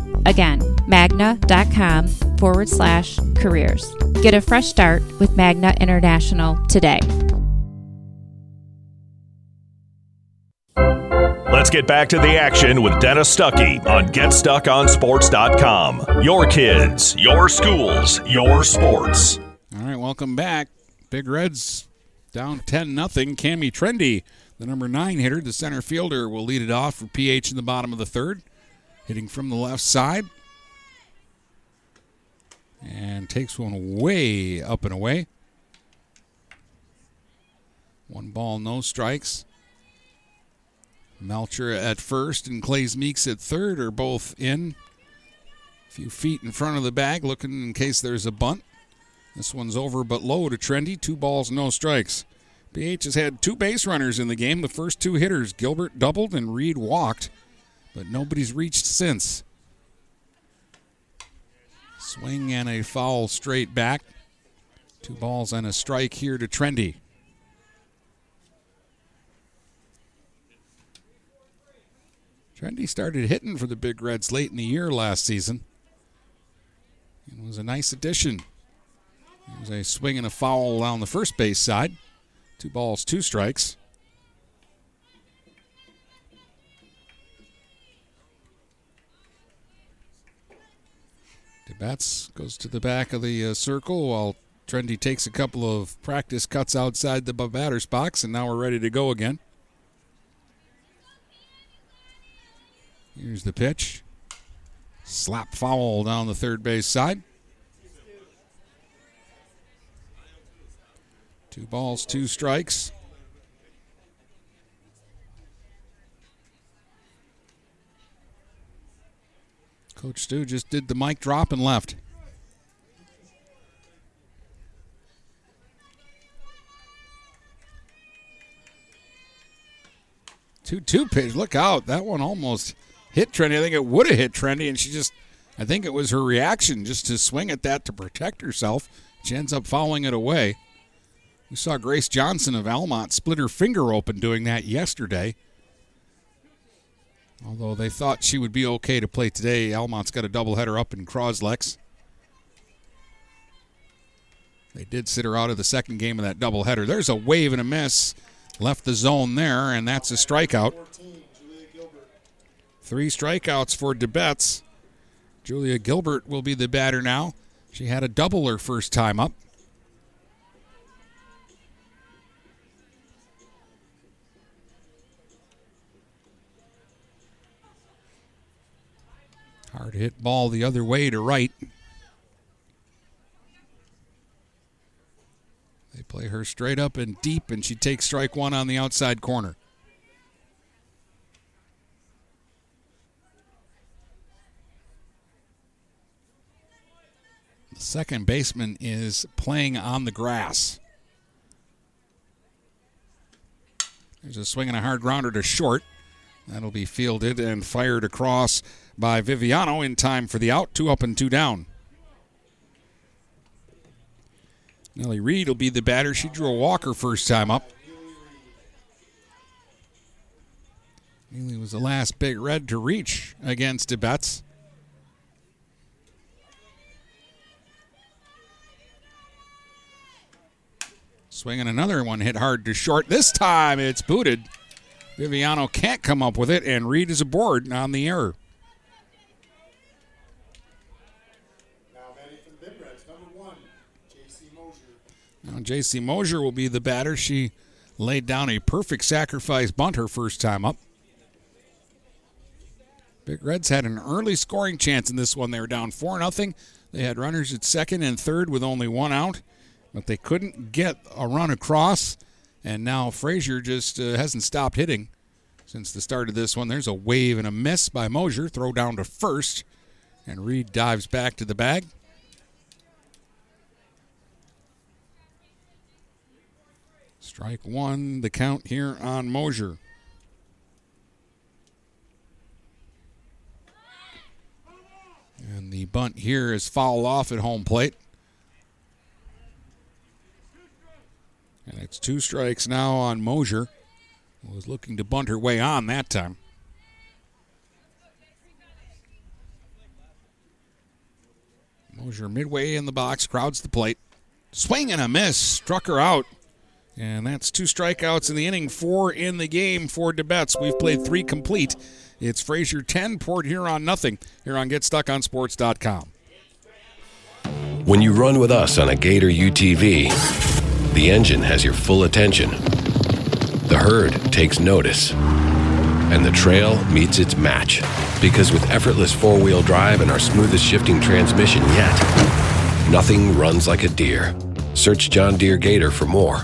Again, magna.com forward slash careers. Get a fresh start with Magna International today. Let's get back to the action with Dennis Stuckey on GetStuckOnSports.com. Your kids, your schools, your sports. All right, welcome back. Big Reds down 10 nothing. Cami Trendy, the number nine hitter, the center fielder, will lead it off for PH in the bottom of the third. Hitting from the left side. And takes one way up and away. One ball, no strikes. Melcher at first and Clays Meeks at third are both in. A few feet in front of the bag, looking in case there's a bunt. This one's over but low to Trendy. Two balls, no strikes. PH has had two base runners in the game. The first two hitters, Gilbert doubled and Reed walked, but nobody's reached since. Swing and a foul straight back. Two balls and a strike here to Trendy. Trendy started hitting for the Big Reds late in the year last season. It was a nice addition. It was a swing and a foul on the first base side. Two balls, two strikes. DeBetz goes to the back of the uh, circle while Trendy takes a couple of practice cuts outside the batter's box, and now we're ready to go again. Here's the pitch. Slap foul down the third base side. Two balls, two strikes. Coach Stu just did the mic drop and left. Two two pitch. Look out. That one almost hit Trendy. I think it would have hit Trendy, and she just I think it was her reaction just to swing at that to protect herself. She ends up fouling it away. We saw Grace Johnson of Almont split her finger open doing that yesterday. Although they thought she would be okay to play today, Almont's got a doubleheader up in Croslex. They did sit her out of the second game of that doubleheader. There's a wave and a miss. Left the zone there, and that's a strikeout. Three strikeouts for DeBetz. Julia Gilbert will be the batter now. She had a double her first time up. Hard hit ball the other way to right. They play her straight up and deep, and she takes strike one on the outside corner. The second baseman is playing on the grass. There's a swing and a hard grounder to short. That'll be fielded and fired across by Viviano in time for the out. Two up and two down. Nellie Reed will be the batter. She drew a walker first time up. Nellie was the last big red to reach against DeBetz. Swinging another one, hit hard to short. This time it's booted. Viviano can't come up with it, and Reed is aboard on the error. Now, J.C. Mosier will be the batter. She laid down a perfect sacrifice bunt her first time up. Big Reds had an early scoring chance in this one. They were down 4 0. They had runners at second and third with only one out, but they couldn't get a run across. And now Fraser just uh, hasn't stopped hitting since the start of this one. There's a wave and a miss by Mosier. Throw down to first, and Reed dives back to the bag. Strike one, the count here on Mosier. And the bunt here is fouled off at home plate. And it's two strikes now on Mosier. Was looking to bunt her way on that time. Mosier midway in the box, crowds the plate. Swing and a miss, struck her out. And that's two strikeouts in the inning, four in the game for DeBetz. We've played three complete. It's Fraser 10, Port Huron nothing here on GetStuckOnSports.com. When you run with us on a Gator UTV, the engine has your full attention. The herd takes notice. And the trail meets its match. Because with effortless four wheel drive and our smoothest shifting transmission yet, nothing runs like a deer. Search John Deere Gator for more.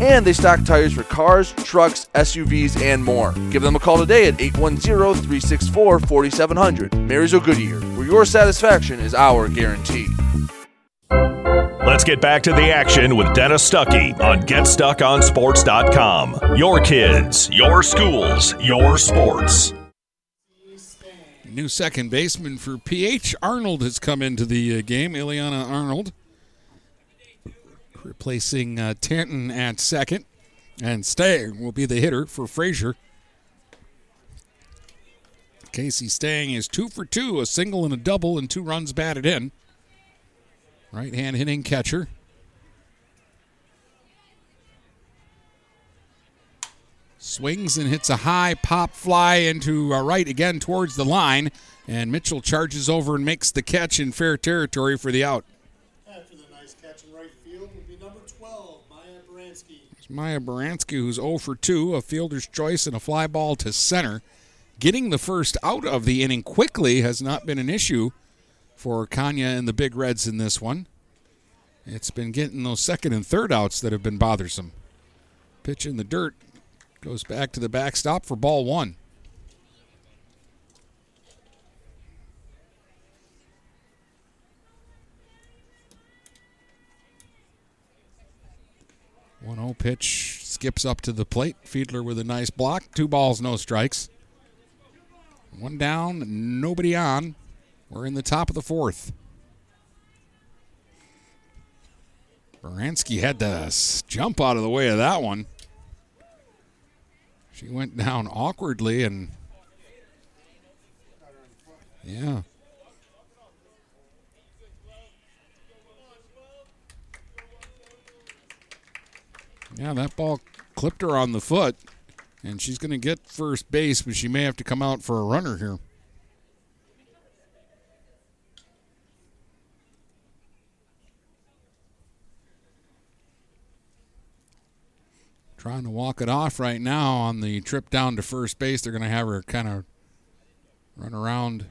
and they stock tires for cars, trucks, SUVs, and more. Give them a call today at 810 364 4700. Marysville Goodyear, where your satisfaction is our guarantee. Let's get back to the action with Dennis Stuckey on GetStuckOnSports.com. Your kids, your schools, your sports. New second baseman for PH Arnold has come into the uh, game. Ileana Arnold replacing uh, Tanton at second. And Stang will be the hitter for Fraser. Casey Stang is two for two, a single and a double, and two runs batted in. Right hand hitting catcher. Swings and hits a high pop fly into right again towards the line. And Mitchell charges over and makes the catch in fair territory for the out. After the nice catch in right field would be number 12, Maya Baranski. It's Maya Baranski, who's 0 for 2, a fielder's choice and a fly ball to center. Getting the first out of the inning quickly has not been an issue for Kanya and the Big Reds in this one. It's been getting those second and third outs that have been bothersome. Pitch in the dirt goes back to the backstop for ball one. One zero pitch skips up to the plate. Fiedler with a nice block. Two balls, no strikes. One down, nobody on. We're in the top of the fourth. Baranski had to jump out of the way of that one. She went down awkwardly and. Yeah. Yeah, that ball clipped her on the foot, and she's going to get first base, but she may have to come out for a runner here. Trying to walk it off right now on the trip down to first base. They're going to have her kind of run around.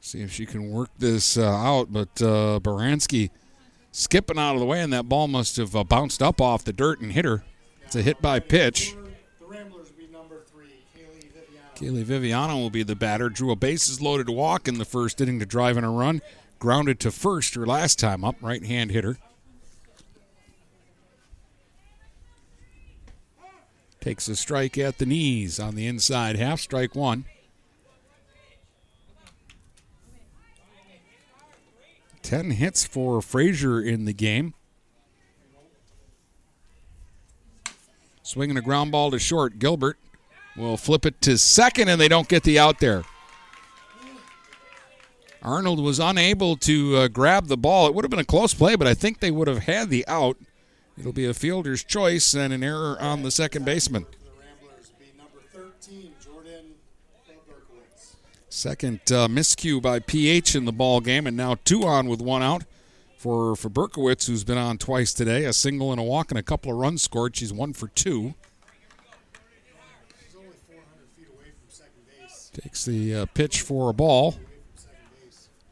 See if she can work this uh, out. But uh, Baranski skipping out of the way, and that ball must have uh, bounced up off the dirt and hit her. It's a hit by pitch. Kaylee Viviano will be the batter. Drew a bases loaded walk in the first inning to drive in a run. Grounded to first her last time up, right hand hitter. Takes a strike at the knees on the inside half, strike one. Ten hits for Fraser in the game. Swinging a ground ball to short. Gilbert will flip it to second, and they don't get the out there. Arnold was unable to uh, grab the ball. It would have been a close play, but I think they would have had the out. It'll be a fielder's choice and an error on the second baseman. Second uh, miscue by PH in the ball game, and now two on with one out for Faberkowitz, who's been on twice today. A single and a walk and a couple of runs scored. She's one for two. Takes the uh, pitch for a ball.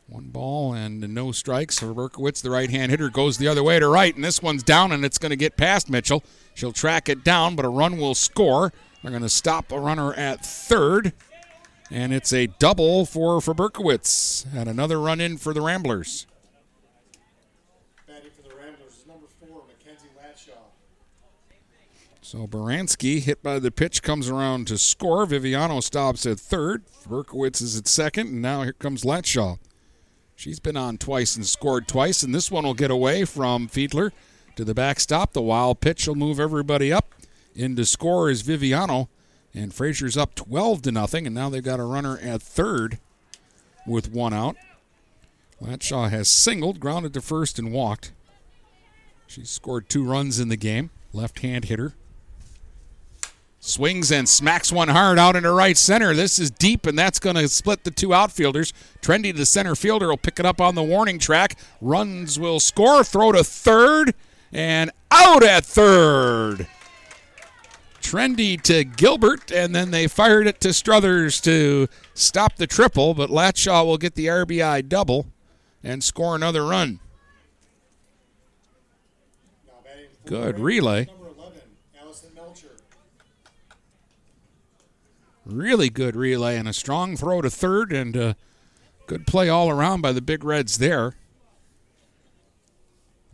One ball and no strikes for Faberkowitz. The right hand hitter goes the other way to right, and this one's down, and it's going to get past Mitchell. She'll track it down, but a run will score. They're going to stop a runner at third, and it's a double for, Faberkowitz, and another run in for the Ramblers. Batting for the Ramblers is number four, Mackenzie Latshaw. So Baranski, hit by the pitch, comes around to score. Viviano stops at third. Faberkowitz is at second, and now here comes Latshaw. She's been on twice and scored twice, and this one will get away from Fiedler to the backstop. The wild pitch will move everybody up. In to score is Viviano, and Fraser's up 12 to nothing, and now they've got a runner at third with one out. Latshaw has singled, grounded to first, and walked. She's scored two runs in the game. Left hand hitter. Swings and smacks one hard out into right center. This is deep, and that's going to split the two outfielders. Trendy, the center fielder, will pick it up on the warning track. Runs will score. Throw to third, and out at third. Trendy to Gilbert, and then they fired it to Struthers to stop the triple, but Latshaw will get the RBI double and score another run. Good relay. Number 11, Allison Melcher. Really good relay and a strong throw to third, and uh, good play all around by the Big Reds there.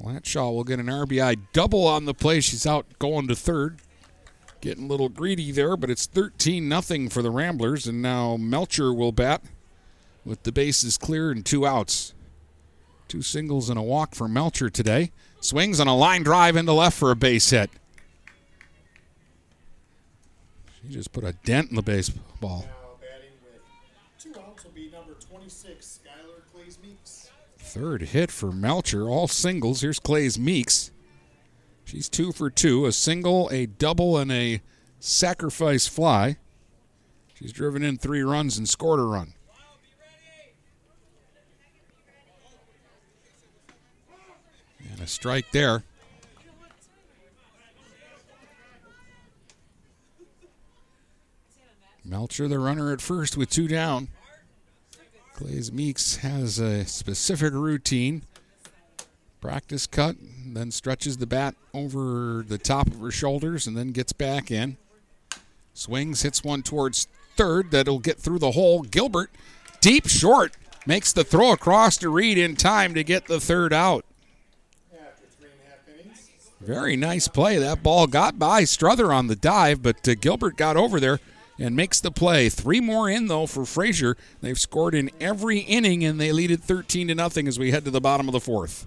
Latshaw will get an RBI double on the play. She's out going to third. Getting a little greedy there, but it's 13 nothing for the Ramblers, and now Melcher will bat with the bases clear and two outs. Two singles and a walk for Melcher today. Swings on a line drive into left for a base hit. She just put a dent in the baseball. Now batting with two outs will be number 26, Skylar Clays Meeks. Third hit for Melcher, all singles. Here's Clays Meeks. She's two for two, a single, a double, and a sacrifice fly. She's driven in three runs and scored a run. And a strike there. Melcher, the runner at first with two down. Clays Meeks has a specific routine. Practice cut, then stretches the bat over the top of her shoulders and then gets back in. Swings, hits one towards third that'll get through the hole. Gilbert, deep short, makes the throw across to Reed in time to get the third out. Very nice play. That ball got by Struther on the dive, but uh, Gilbert got over there and makes the play. Three more in though for Fraser. They've scored in every inning and they lead it 13 to nothing as we head to the bottom of the fourth.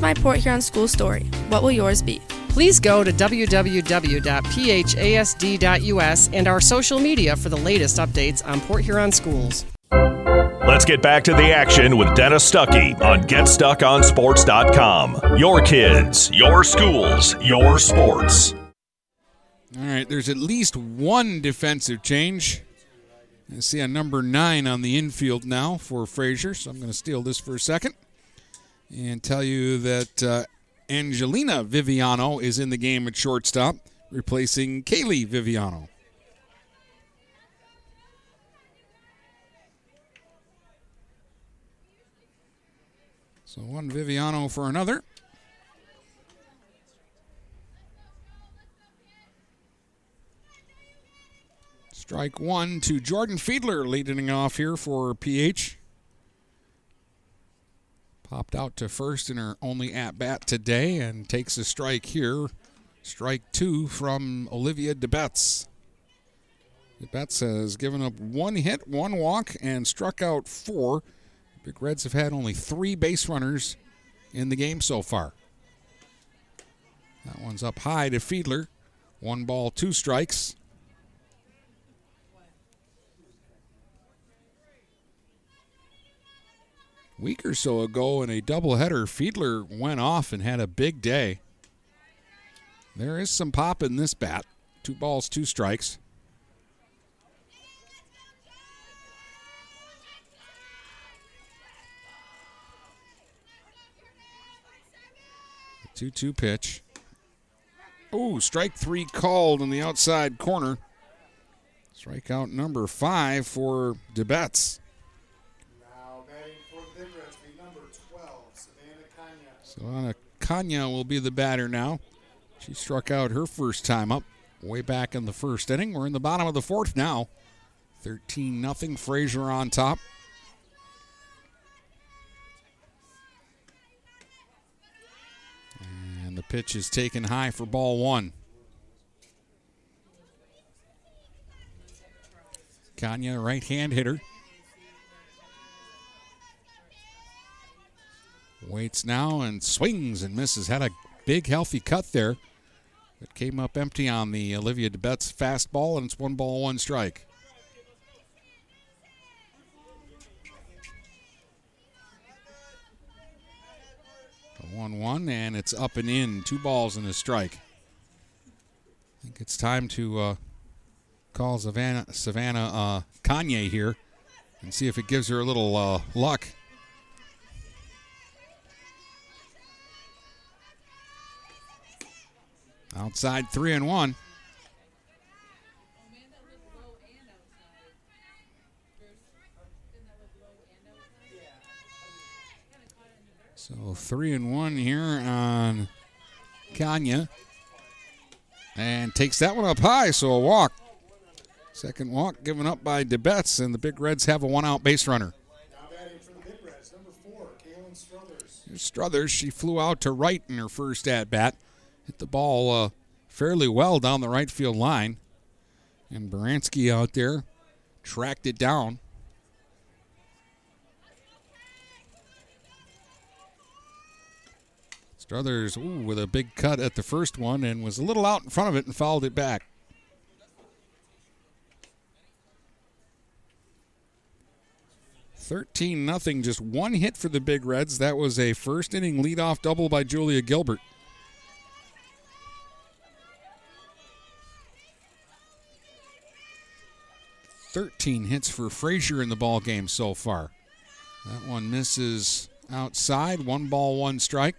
my Port Huron School story. What will yours be? Please go to www.phasd.us and our social media for the latest updates on Port Huron schools. Let's get back to the action with Dennis Stuckey on GetStuckOnSports.com. Your kids, your schools, your sports. All right, there's at least one defensive change. I see a number nine on the infield now for Fraser, so I'm going to steal this for a second and tell you that uh, Angelina Viviano is in the game at shortstop, replacing Kaylee Viviano. So one Viviano for another. Strike one to Jordan Fiedler leading off here for PH. Popped out to first in her only at bat today and takes a strike here. Strike two from Olivia DeBetz. DeBetz has given up one hit, one walk, and struck out four. Big Reds have had only three base runners in the game so far. That one's up high to Fiedler. One ball, two strikes. Week or so ago in a doubleheader, Fiedler went off and had a big day. There is some pop in this bat. Two balls, two strikes. Two two pitch. Oh, strike three called in the outside corner. Strikeout number five for DeBetz. So Anna Kanya will be the batter now. She struck out her first time up way back in the first inning. We're in the bottom of the fourth now. 13 nothing. Fraser on top. And the pitch is taken high for ball one. Kanya, right hand hitter. Waits now and swings and misses. Had a big, healthy cut there. It came up empty on the Olivia DeBetz fastball, and it's one ball, one strike. A 1 1, and it's up and in. Two balls and a strike. I think it's time to uh, call Savannah, Savannah uh, Kanya here and see if it gives her a little uh, luck. Outside three and one. So three and one here on Kanya. And takes that one up high, so a walk. Second walk given up by DeBetz, and the Big Reds have a one out base runner. Struthers, she flew out to right in her first at bat hit the ball uh, fairly well down the right field line. And Baranski out there tracked it down. Struthers ooh, with a big cut at the first one and was a little out in front of it and fouled it back. Thirteen nothing, just one hit for the Big Reds. That was a first inning leadoff double by Julia Gilbert. 13 hits for Fraser in the ball game so far. That one misses outside. One ball, one strike.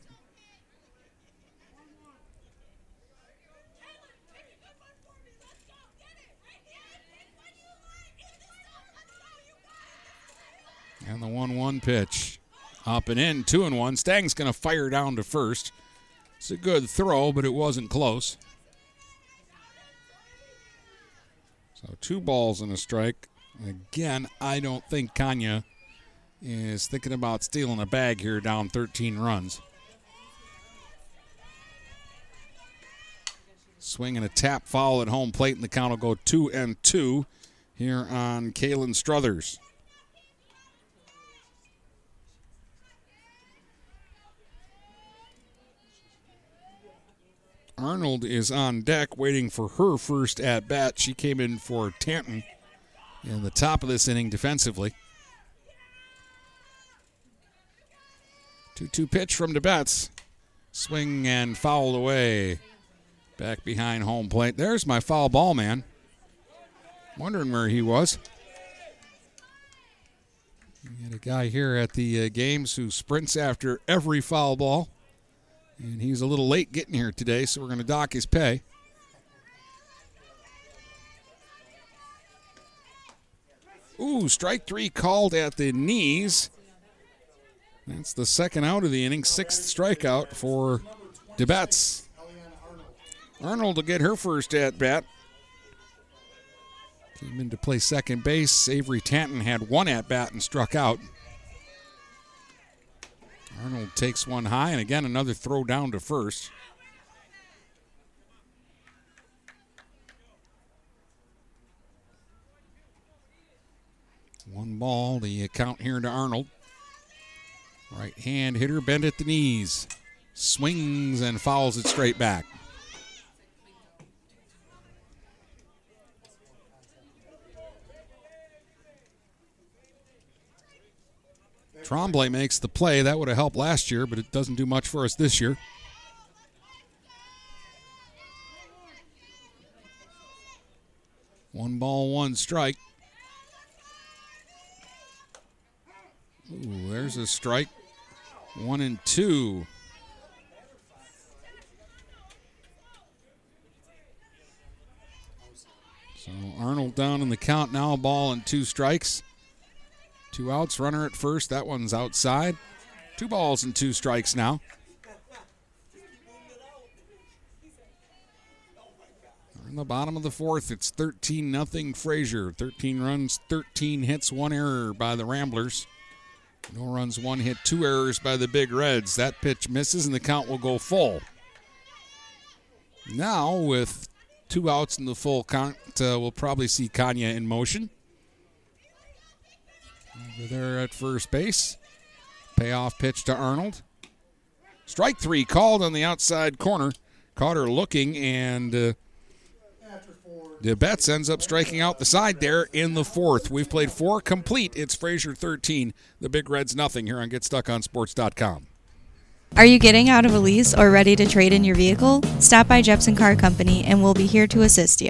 And the 1 1 pitch. Up and in, 2 and 1. Stang's going to fire down to first. It's a good throw, but it wasn't close. So two balls and a strike. Again, I don't think Kanya is thinking about stealing a bag here down 13 runs. Swing and a tap foul at home plate, and the count will go two and two here on Kalen Struthers. Arnold is on deck waiting for her first at bat. She came in for Tanton in the top of this inning defensively. 2 2 pitch from DeBetz. Swing and fouled away. Back behind home plate. There's my foul ball man. Wondering where he was. We got a guy here at the uh, games who sprints after every foul ball. And he's a little late getting here today, so we're going to dock his pay. Ooh, strike three called at the knees. That's the second out of the inning, sixth strikeout for DeBetz. Arnold will get her first at bat. Came in to play second base. Avery Tanton had one at bat and struck out. Arnold takes one high, and again another throw down to first. One ball, the count here to Arnold. Right hand hitter bent at the knees. Swings and fouls it straight back. Tremblay makes the play. That would have helped last year, but it doesn't do much for us this year. One ball, one strike. Ooh, there's a strike. One and two. So Arnold down in the count now, ball and two strikes. Two outs, runner at first. That one's outside. Two balls and two strikes now. In the bottom of the fourth, it's 13 nothing Fraser. 13 runs, 13 hits, one error by the Ramblers. No runs, one hit, two errors by the Big Reds. That pitch misses, and the count will go full. Now, with two outs in the full count, uh, we'll probably see Kanya in motion. Over there at first base. Payoff pitch to Arnold. Strike three called on the outside corner. Caught her looking, and uh, DeBetz ends up striking out the side there in the fourth. We've played four complete. It's Fraser 13, the Big Reds nothing here on GetStuckOnSports.com. Are you getting out of a lease or ready to trade in your vehicle? Stop by Jepson Car Company and we'll be here to assist you.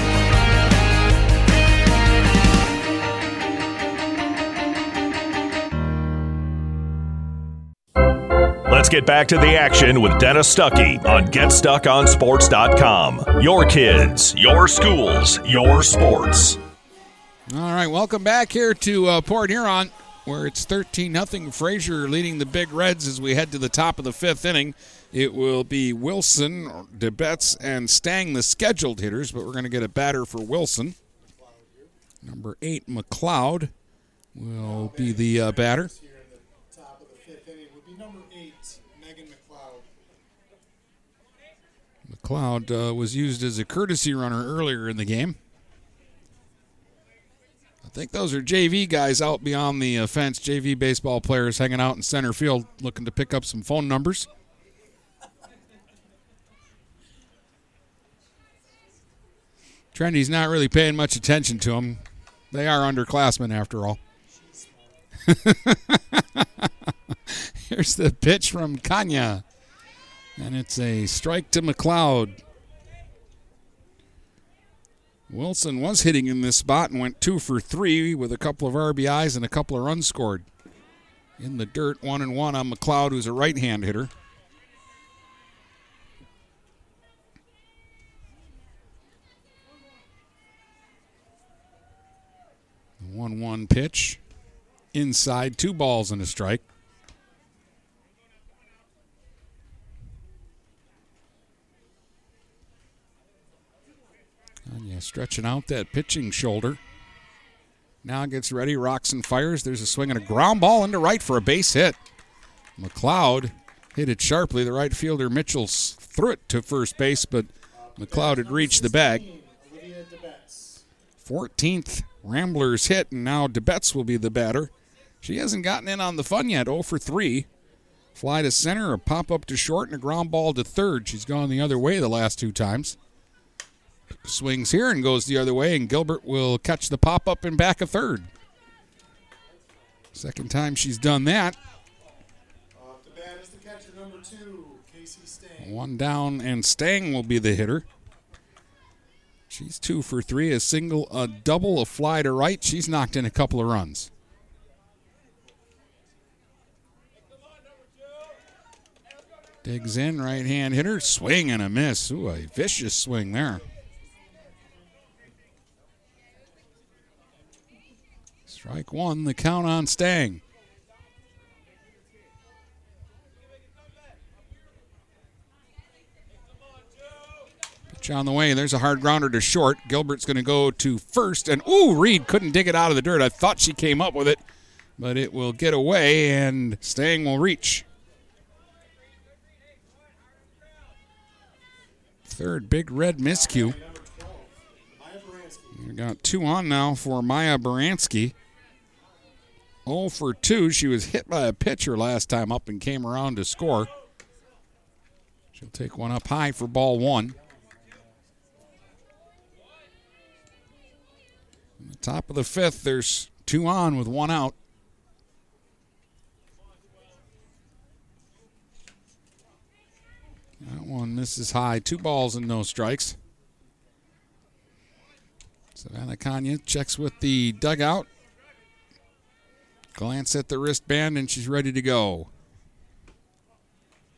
Get back to the action with Dennis Stuckey on GetStuckOnSports.com. Your kids, your schools, your sports. All right, welcome back here to uh, Port Huron, where it's 13 0 Fraser leading the Big Reds as we head to the top of the fifth inning. It will be Wilson, DeBetz, and Stang, the scheduled hitters, but we're going to get a batter for Wilson. Number eight, McLeod, will be the uh, batter. McLeod uh, was used as a courtesy runner earlier in the game. I think those are JV guys out beyond the uh, fence, JV baseball players hanging out in center field looking to pick up some phone numbers. Trendy's not really paying much attention to them. They are underclassmen after all. Here's the pitch from Kanya. And it's a strike to McLeod. Wilson was hitting in this spot and went two for three with a couple of RBIs and a couple of runs scored. In the dirt, one and one on McLeod, who's a right hand hitter. The 1 1 pitch. Inside, two balls and a strike. Stretching out that pitching shoulder. Now gets ready, rocks and fires. There's a swing and a ground ball into right for a base hit. McLeod hit it sharply. The right fielder Mitchell threw it to first base, but McLeod had reached the bag. 14th Ramblers hit, and now DeBetz will be the batter. She hasn't gotten in on the fun yet, 0 for 3. Fly to center, a pop up to short, and a ground ball to third. She's gone the other way the last two times. Swings here and goes the other way, and Gilbert will catch the pop up and back a third. Second time she's done that. Off the bat is the catcher number two, Casey Stang. One down, and Stang will be the hitter. She's two for three, a single, a double, a fly to right. She's knocked in a couple of runs. Digs in, right hand hitter, swing and a miss. Ooh, a vicious swing there. Strike one, the count on Stang. Pitch on the way. There's a hard grounder to short. Gilbert's going to go to first. And, ooh, Reed couldn't dig it out of the dirt. I thought she came up with it, but it will get away, and Stang will reach. Third big red miscue. We got two on now for Maya Baranski. 0 for 2. She was hit by a pitcher last time up and came around to score. She'll take one up high for ball one. In the top of the fifth, there's two on with one out. That one misses high. Two balls and no strikes. Savannah Kanya checks with the dugout. Glance at the wristband, and she's ready to go.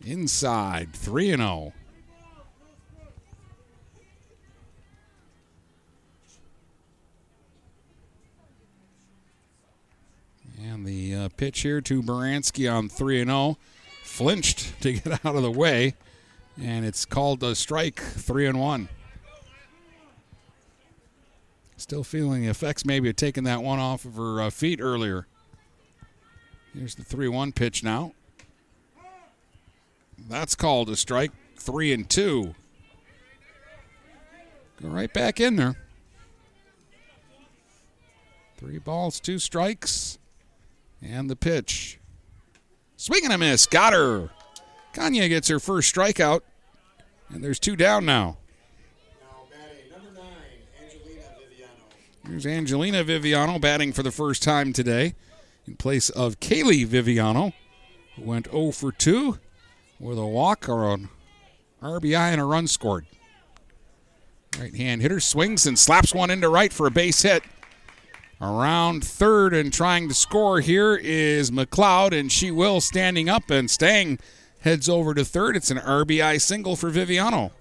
Inside, 3 and oh. 0. And the uh, pitch here to Baranski on 3 and 0. Flinched to get out of the way, and it's called a strike, 3 and 1. Still feeling the effects maybe of taking that one off of her uh, feet earlier. Here's the 3 1 pitch now. That's called a strike. 3 and 2. Go right back in there. Three balls, two strikes. And the pitch. Swing and a miss. Got her. Kanya gets her first strikeout. And there's two down now. Here's Angelina Viviano batting for the first time today in place of Kaylee Viviano, who went 0 for 2 with a walk or an RBI and a run scored. Right hand hitter swings and slaps one into right for a base hit. Around third and trying to score here is McLeod, and she will standing up and staying heads over to third. It's an RBI single for Viviano.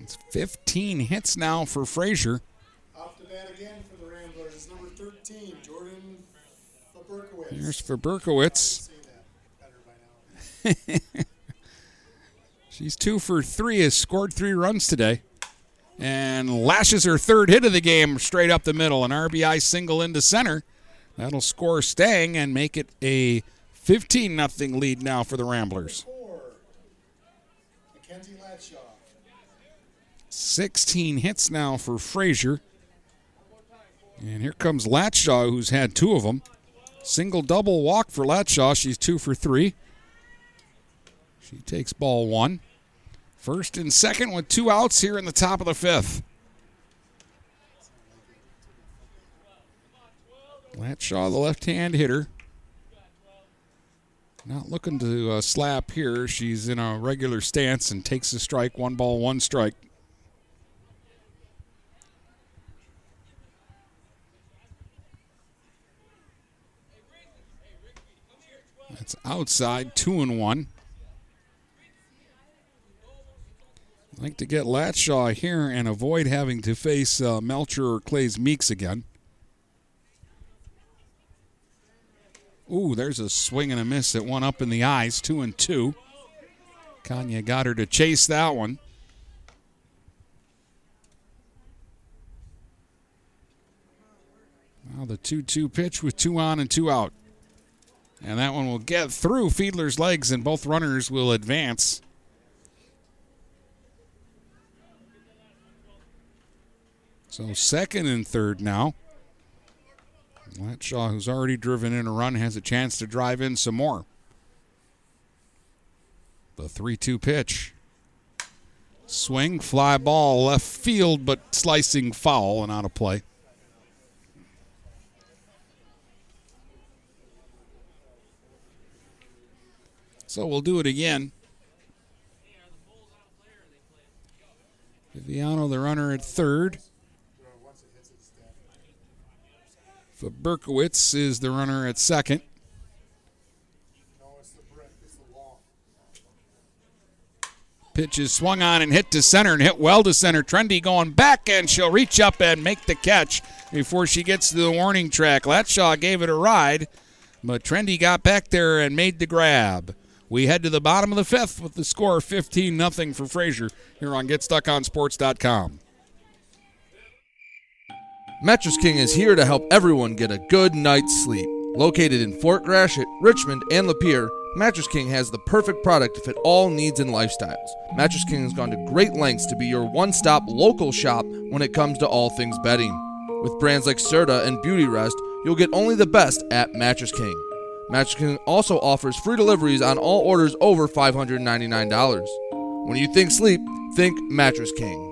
It's 15 hits now for Fraser. Off the bat again for the Ramblers is number 13, Jordan Faberkowitz. Here's Faberkowitz. She's two for three, has scored three runs today. And lashes her third hit of the game straight up the middle. An RBI single into center. That'll score Stang and make it a 15 0 lead now for the Ramblers. Mackenzie Latshaw. 16 hits now for Fraser. And here comes Latshaw, who's had two of them. Single double walk for Latshaw. She's two for three. She takes ball one. First and second with two outs here in the top of the fifth. Latshaw, the left hand hitter. Not looking to uh, slap here. She's in a regular stance and takes a strike. One ball, one strike. That's outside, two and one. Like to get Latshaw here and avoid having to face uh, Melcher or Clays Meeks again. Ooh, there's a swing and a miss that one up in the eyes, two and two. Kanya got her to chase that one. Now the 2 2 pitch with two on and two out. And that one will get through Fiedler's legs, and both runners will advance. So second and third now. Latshaw, who's already driven in a run, has a chance to drive in some more. The 3 2 pitch. Swing, fly ball, left field, but slicing foul and out of play. So we'll do it again. Viviano, the runner at third. Faberkowitz is the runner at second. Pitch is swung on and hit to center and hit well to center. Trendy going back and she'll reach up and make the catch before she gets to the warning track. Latshaw gave it a ride, but Trendy got back there and made the grab. We head to the bottom of the fifth with the score 15 0 for Fraser here on GetStuckOnSports.com. Mattress King is here to help everyone get a good night's sleep. Located in Fort Gratiot, Richmond, and Lapeer, Mattress King has the perfect product to fit all needs and lifestyles. Mattress King has gone to great lengths to be your one stop local shop when it comes to all things bedding. With brands like Serta and Beauty Rest, you'll get only the best at Mattress King. Mattress King also offers free deliveries on all orders over $599. When you think sleep, think Mattress King.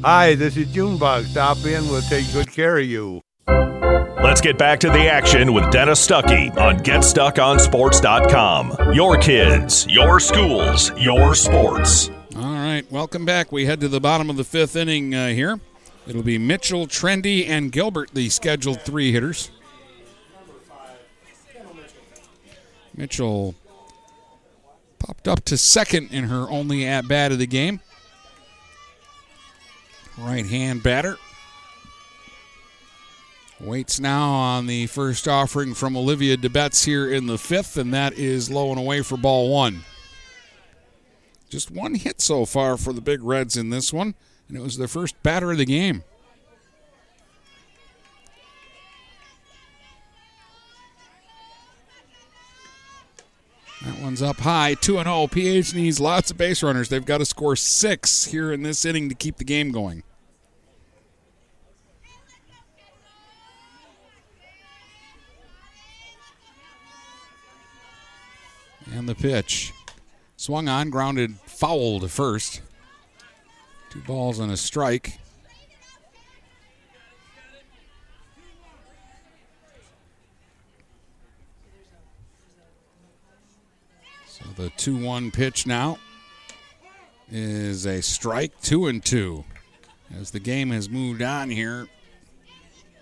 Hi, this is Junebug. Stop in. We'll take good care of you. Let's get back to the action with Dennis Stuckey on GetStuckOnSports.com. Your kids, your schools, your sports. All right, welcome back. We head to the bottom of the fifth inning uh, here. It'll be Mitchell, Trendy, and Gilbert, the scheduled three hitters. Mitchell popped up to second in her only at bat of the game. Right hand batter. Waits now on the first offering from Olivia DeBetz here in the fifth, and that is low and away for ball one. Just one hit so far for the Big Reds in this one, and it was their first batter of the game. That one's up high, 2 0. PH needs lots of base runners. They've got to score six here in this inning to keep the game going. And the pitch. Swung on, grounded foul to first. Two balls and a strike. The 2 1 pitch now is a strike, 2 and 2. As the game has moved on here,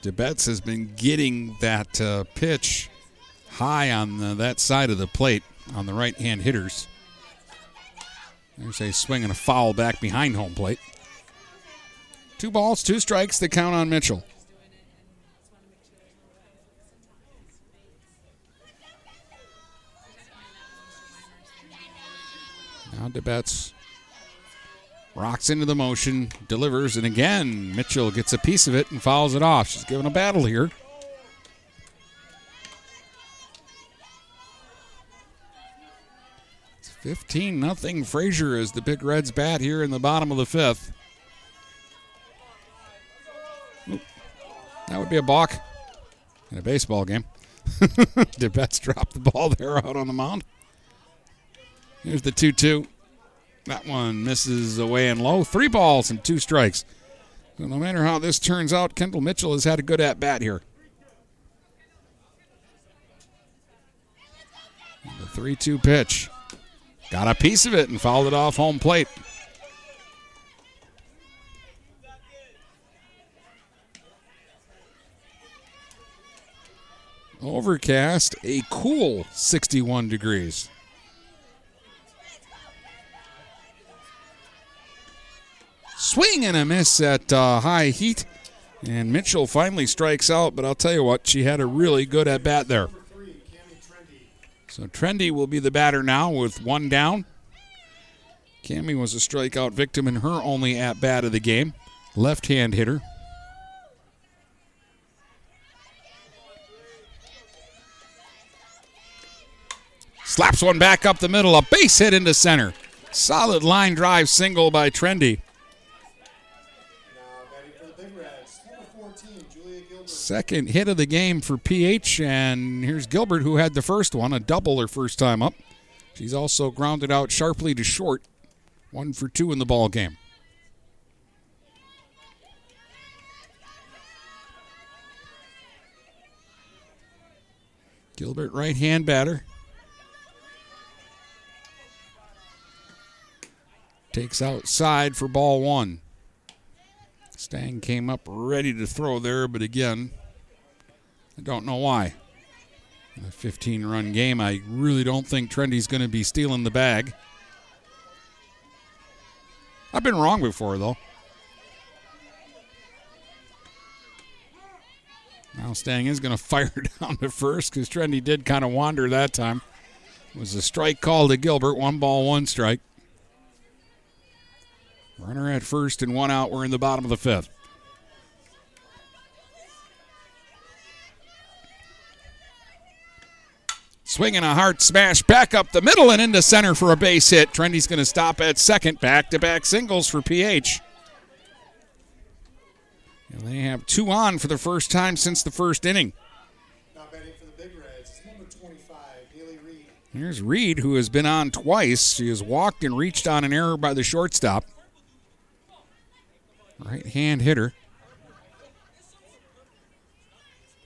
DeBetz has been getting that uh, pitch high on the, that side of the plate on the right hand hitters. There's a swing and a foul back behind home plate. Two balls, two strikes that count on Mitchell. DeBetz rocks into the motion, delivers, and again, Mitchell gets a piece of it and fouls it off. She's giving a battle here. It's 15 nothing Fraser as the Big Reds bat here in the bottom of the fifth. That would be a balk in a baseball game. DeBetz drop the ball there out on the mound? Here's the 2 2. That one misses away and low. Three balls and two strikes. So no matter how this turns out, Kendall Mitchell has had a good at bat here. The 3 2 pitch. Got a piece of it and fouled it off home plate. Overcast, a cool 61 degrees. Swing and a miss at uh, high heat. And Mitchell finally strikes out, but I'll tell you what, she had a really good at bat there. So Trendy will be the batter now with one down. Cami was a strikeout victim in her only at bat of the game. Left hand hitter. Slaps one back up the middle, a base hit into center. Solid line drive single by Trendy. Second hit of the game for PH, and here's Gilbert, who had the first one, a double her first time up. She's also grounded out sharply to short, one for two in the ball game. Gilbert, right hand batter. Takes outside for ball one. Stang came up ready to throw there, but again, I don't know why. In a 15 run game, I really don't think Trendy's going to be stealing the bag. I've been wrong before, though. Now Stang is going to fire down to first because Trendy did kind of wander that time. It was a strike call to Gilbert, one ball, one strike. Runner at first and one out. We're in the bottom of the fifth. Swinging a hard smash back up the middle and into center for a base hit. Trendy's going to stop at second. Back to back singles for PH. And they have two on for the first time since the first inning. Here's Reed, who has been on twice. She has walked and reached on an error by the shortstop. Right hand hitter.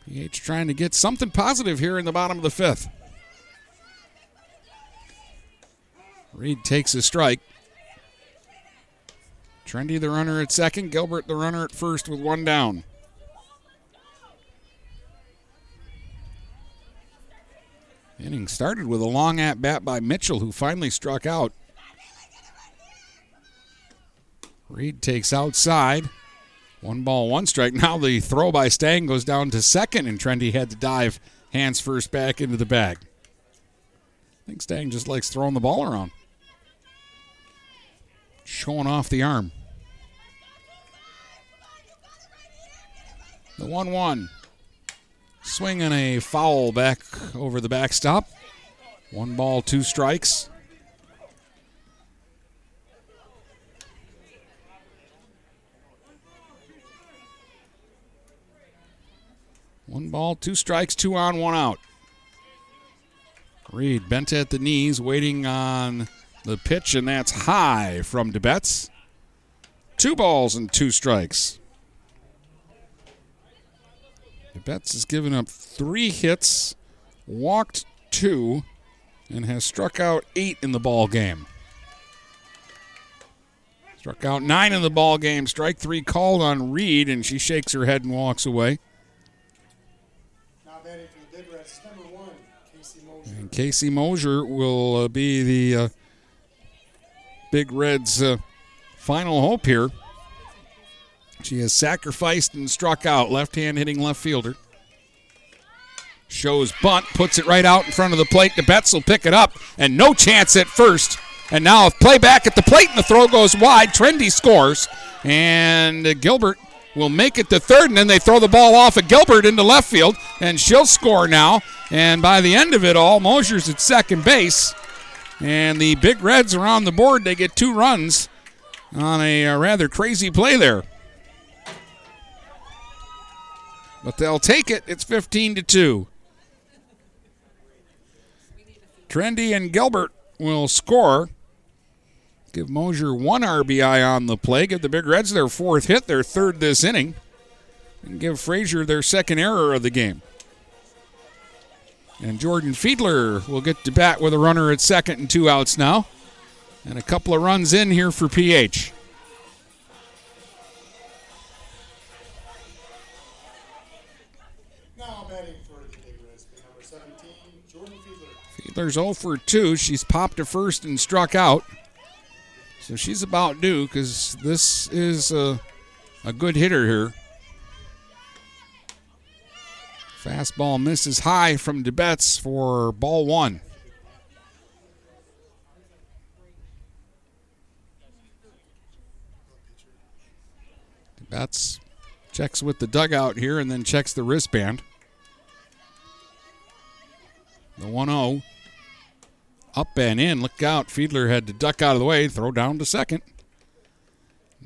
PH trying to get something positive here in the bottom of the fifth. Reed takes a strike. Trendy the runner at second, Gilbert the runner at first with one down. Inning started with a long at bat by Mitchell, who finally struck out. Reed takes outside. One ball, one strike. Now the throw by Stang goes down to second, and Trendy had to dive hands first back into the bag. I think Stang just likes throwing the ball around. Showing off the arm. The 1 1. Swinging a foul back over the backstop. One ball, two strikes. One ball, two strikes, two on, one out. Reed bent at the knees, waiting on the pitch, and that's high from DeBetz. Two balls and two strikes. DeBetz has given up three hits, walked two, and has struck out eight in the ball game. Struck out nine in the ball game. Strike three called on Reed, and she shakes her head and walks away. And Casey Mosier will uh, be the uh, Big Reds' uh, final hope here. She has sacrificed and struck out. Left hand hitting left fielder. Shows bunt, puts it right out in front of the plate. The DeBetz will pick it up, and no chance at first. And now, if play back at the plate and the throw goes wide, Trendy scores. And Gilbert will make it to third, and then they throw the ball off of Gilbert into left field, and she'll score now. And by the end of it all, Mosier's at second base. And the Big Reds are on the board. They get two runs on a, a rather crazy play there. But they'll take it. It's 15 to 2. Trendy and Gilbert will score. Give Mosier one RBI on the play. Give the Big Reds their fourth hit, their third this inning. And give Fraser their second error of the game. And Jordan Fiedler will get to bat with a runner at second and two outs now. And a couple of runs in here for PH. Now batting for the Big Reds, big number 17, Jordan Fiedler. Fiedler's 0 for 2. She's popped to first and struck out. So she's about due because this is a, a good hitter here. Fastball misses high from DeBetz for ball one. DeBetz checks with the dugout here and then checks the wristband. The 1 0. Up and in. Look out. Fiedler had to duck out of the way, throw down to second.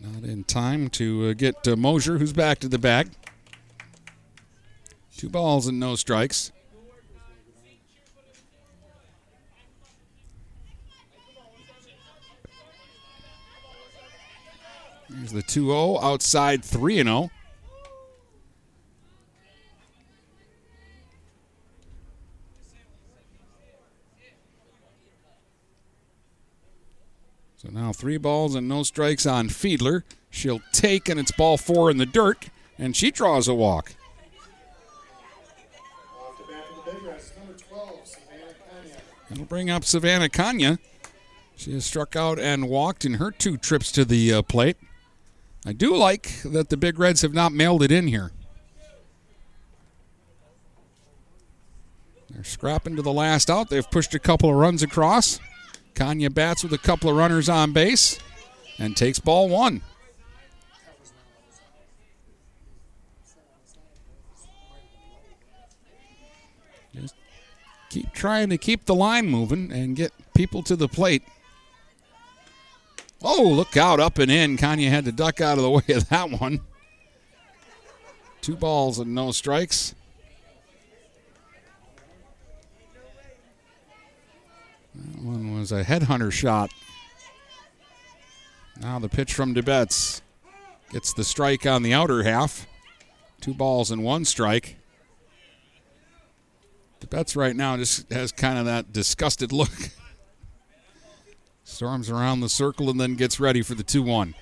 Not in time to uh, get uh, Mosier, who's back to the bag. Two balls and no strikes. Here's the 2 0 outside 3 0. So now three balls and no strikes on Fiedler. She'll take, and it's ball four in the dirt, and she draws a walk. Off the bat for the Big Reds, number 12, Savannah Kanya. That'll bring up Savannah Kanya. She has struck out and walked in her two trips to the uh, plate. I do like that the Big Reds have not mailed it in here. They're scrapping to the last out. They've pushed a couple of runs across. Kanya bats with a couple of runners on base and takes ball one. Keep trying to keep the line moving and get people to the plate. Oh, look out, up and in. Kanya had to duck out of the way of that one. Two balls and no strikes. That one was a headhunter shot. Now the pitch from DeBetz gets the strike on the outer half. Two balls and one strike. DeBetz right now just has kind of that disgusted look. Storms around the circle and then gets ready for the 2 1.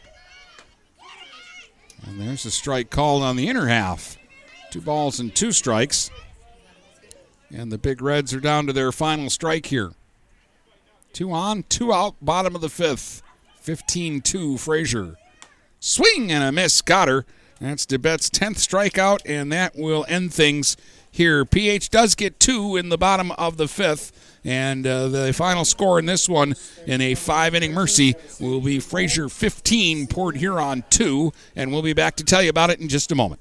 And there's a strike called on the inner half. Two balls and two strikes. And the Big Reds are down to their final strike here. Two on, two out, bottom of the fifth. 15 2 Fraser. Swing and a miss, her. That's DeBetz's 10th strikeout, and that will end things here. PH does get two in the bottom of the fifth. And uh, the final score in this one, in a five inning mercy, will be Fraser 15, Port Huron 2. And we'll be back to tell you about it in just a moment.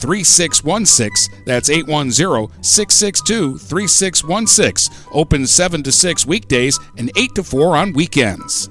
3616. That's 810 662 3616. Open 7 to 6 weekdays and 8 to 4 on weekends.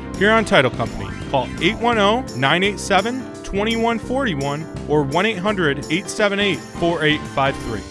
Huron Title Company. Call 810 987 2141 or 1 800 878 4853.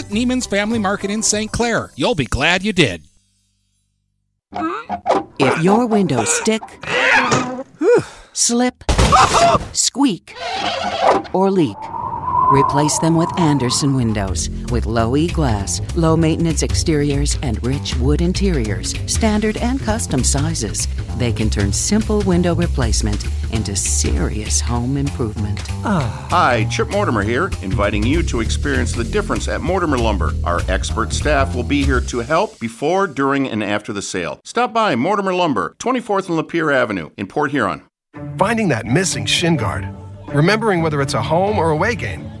Neiman's Family Market in St. Clair. You'll be glad you did. If your windows stick, slip, squeak, or leak, replace them with Andersen windows. With low E glass, low maintenance exteriors, and rich wood interiors, standard and custom sizes, they can turn simple window replacement into serious home improvement. Ah. Hi, Chip Mortimer here, inviting you to experience the difference at Mortimer Lumber. Our expert staff will be here to help before, during, and after the sale. Stop by Mortimer Lumber, 24th and Lapeer Avenue in Port Huron. Finding that missing shin guard. Remembering whether it's a home or away game.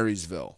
Marysville.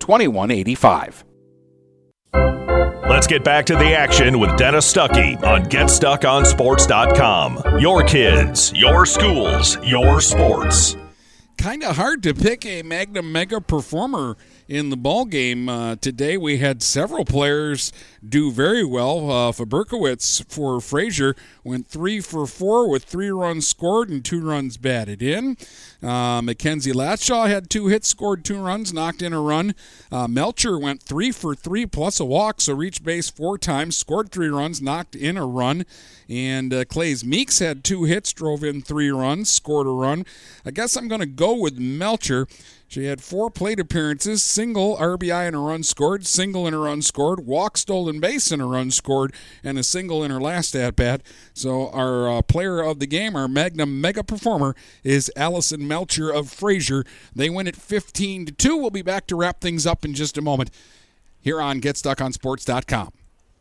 2185. Let's get back to the action with Dennis Stuckey on GetStuckOnSports.com. Your kids, your schools, your sports. Kind of hard to pick a Magnum Mega performer in the ball game uh, today. We had several players do very well. Uh, Faberkowitz for Fraser went three for four with three runs scored and two runs batted in. Uh, Mackenzie Latshaw had two hits, scored two runs, knocked in a run. Uh, Melcher went three for three plus a walk, so reached base four times, scored three runs, knocked in a run. And uh, Clays Meeks had two hits, drove in three runs, scored a run. I guess I'm going to go with Melcher. She had four plate appearances, single RBI and a run scored, single and a run scored, walk stolen base and a run scored, and a single in her last at bat. So our uh, player of the game, our Magnum mega performer, is Allison Melcher of Fraser. They win at 15 to 2. We'll be back to wrap things up in just a moment here on GetStuckOnSports.com.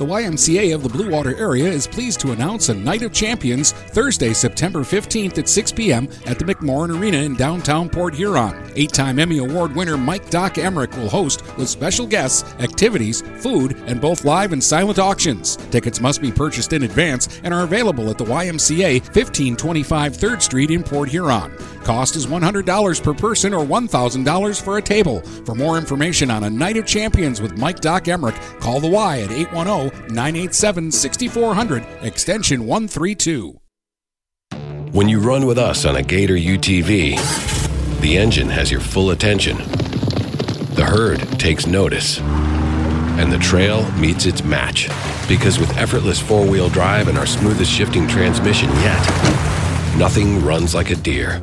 The YMCA of the Blue Water area is pleased to announce a Night of Champions Thursday, September 15th at 6 p.m. at the McMorran Arena in downtown Port Huron. Eight time Emmy Award winner Mike Doc Emrick will host with special guests, activities, food, and both live and silent auctions. Tickets must be purchased in advance and are available at the YMCA 1525 3rd Street in Port Huron. Cost is $100 per person or $1,000 for a table. For more information on a Night of Champions with Mike Doc Emrick, call the Y at 810 987 6400, extension 132. When you run with us on a Gator UTV, the engine has your full attention. The herd takes notice. And the trail meets its match. Because with effortless four wheel drive and our smoothest shifting transmission yet, nothing runs like a Deere.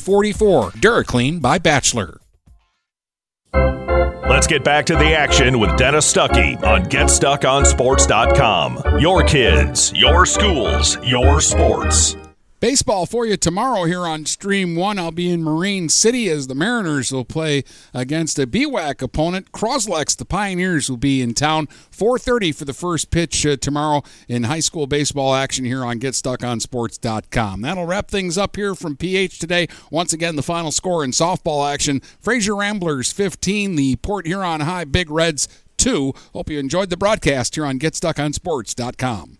44. Duraclean by Bachelor. Let's get back to the action with Dennis Stuckey on GetStuckOnSports.com. Your kids, your schools, your sports. Baseball for you tomorrow here on Stream 1. I'll be in Marine City as the Mariners will play against a BWAC opponent. Cros-Lex, the Pioneers, will be in town. 4.30 for the first pitch uh, tomorrow in high school baseball action here on GetStuckOnSports.com. That'll wrap things up here from PH today. Once again, the final score in softball action. Fraser Ramblers 15, the Port Huron High Big Reds 2. Hope you enjoyed the broadcast here on GetStuckOnSports.com.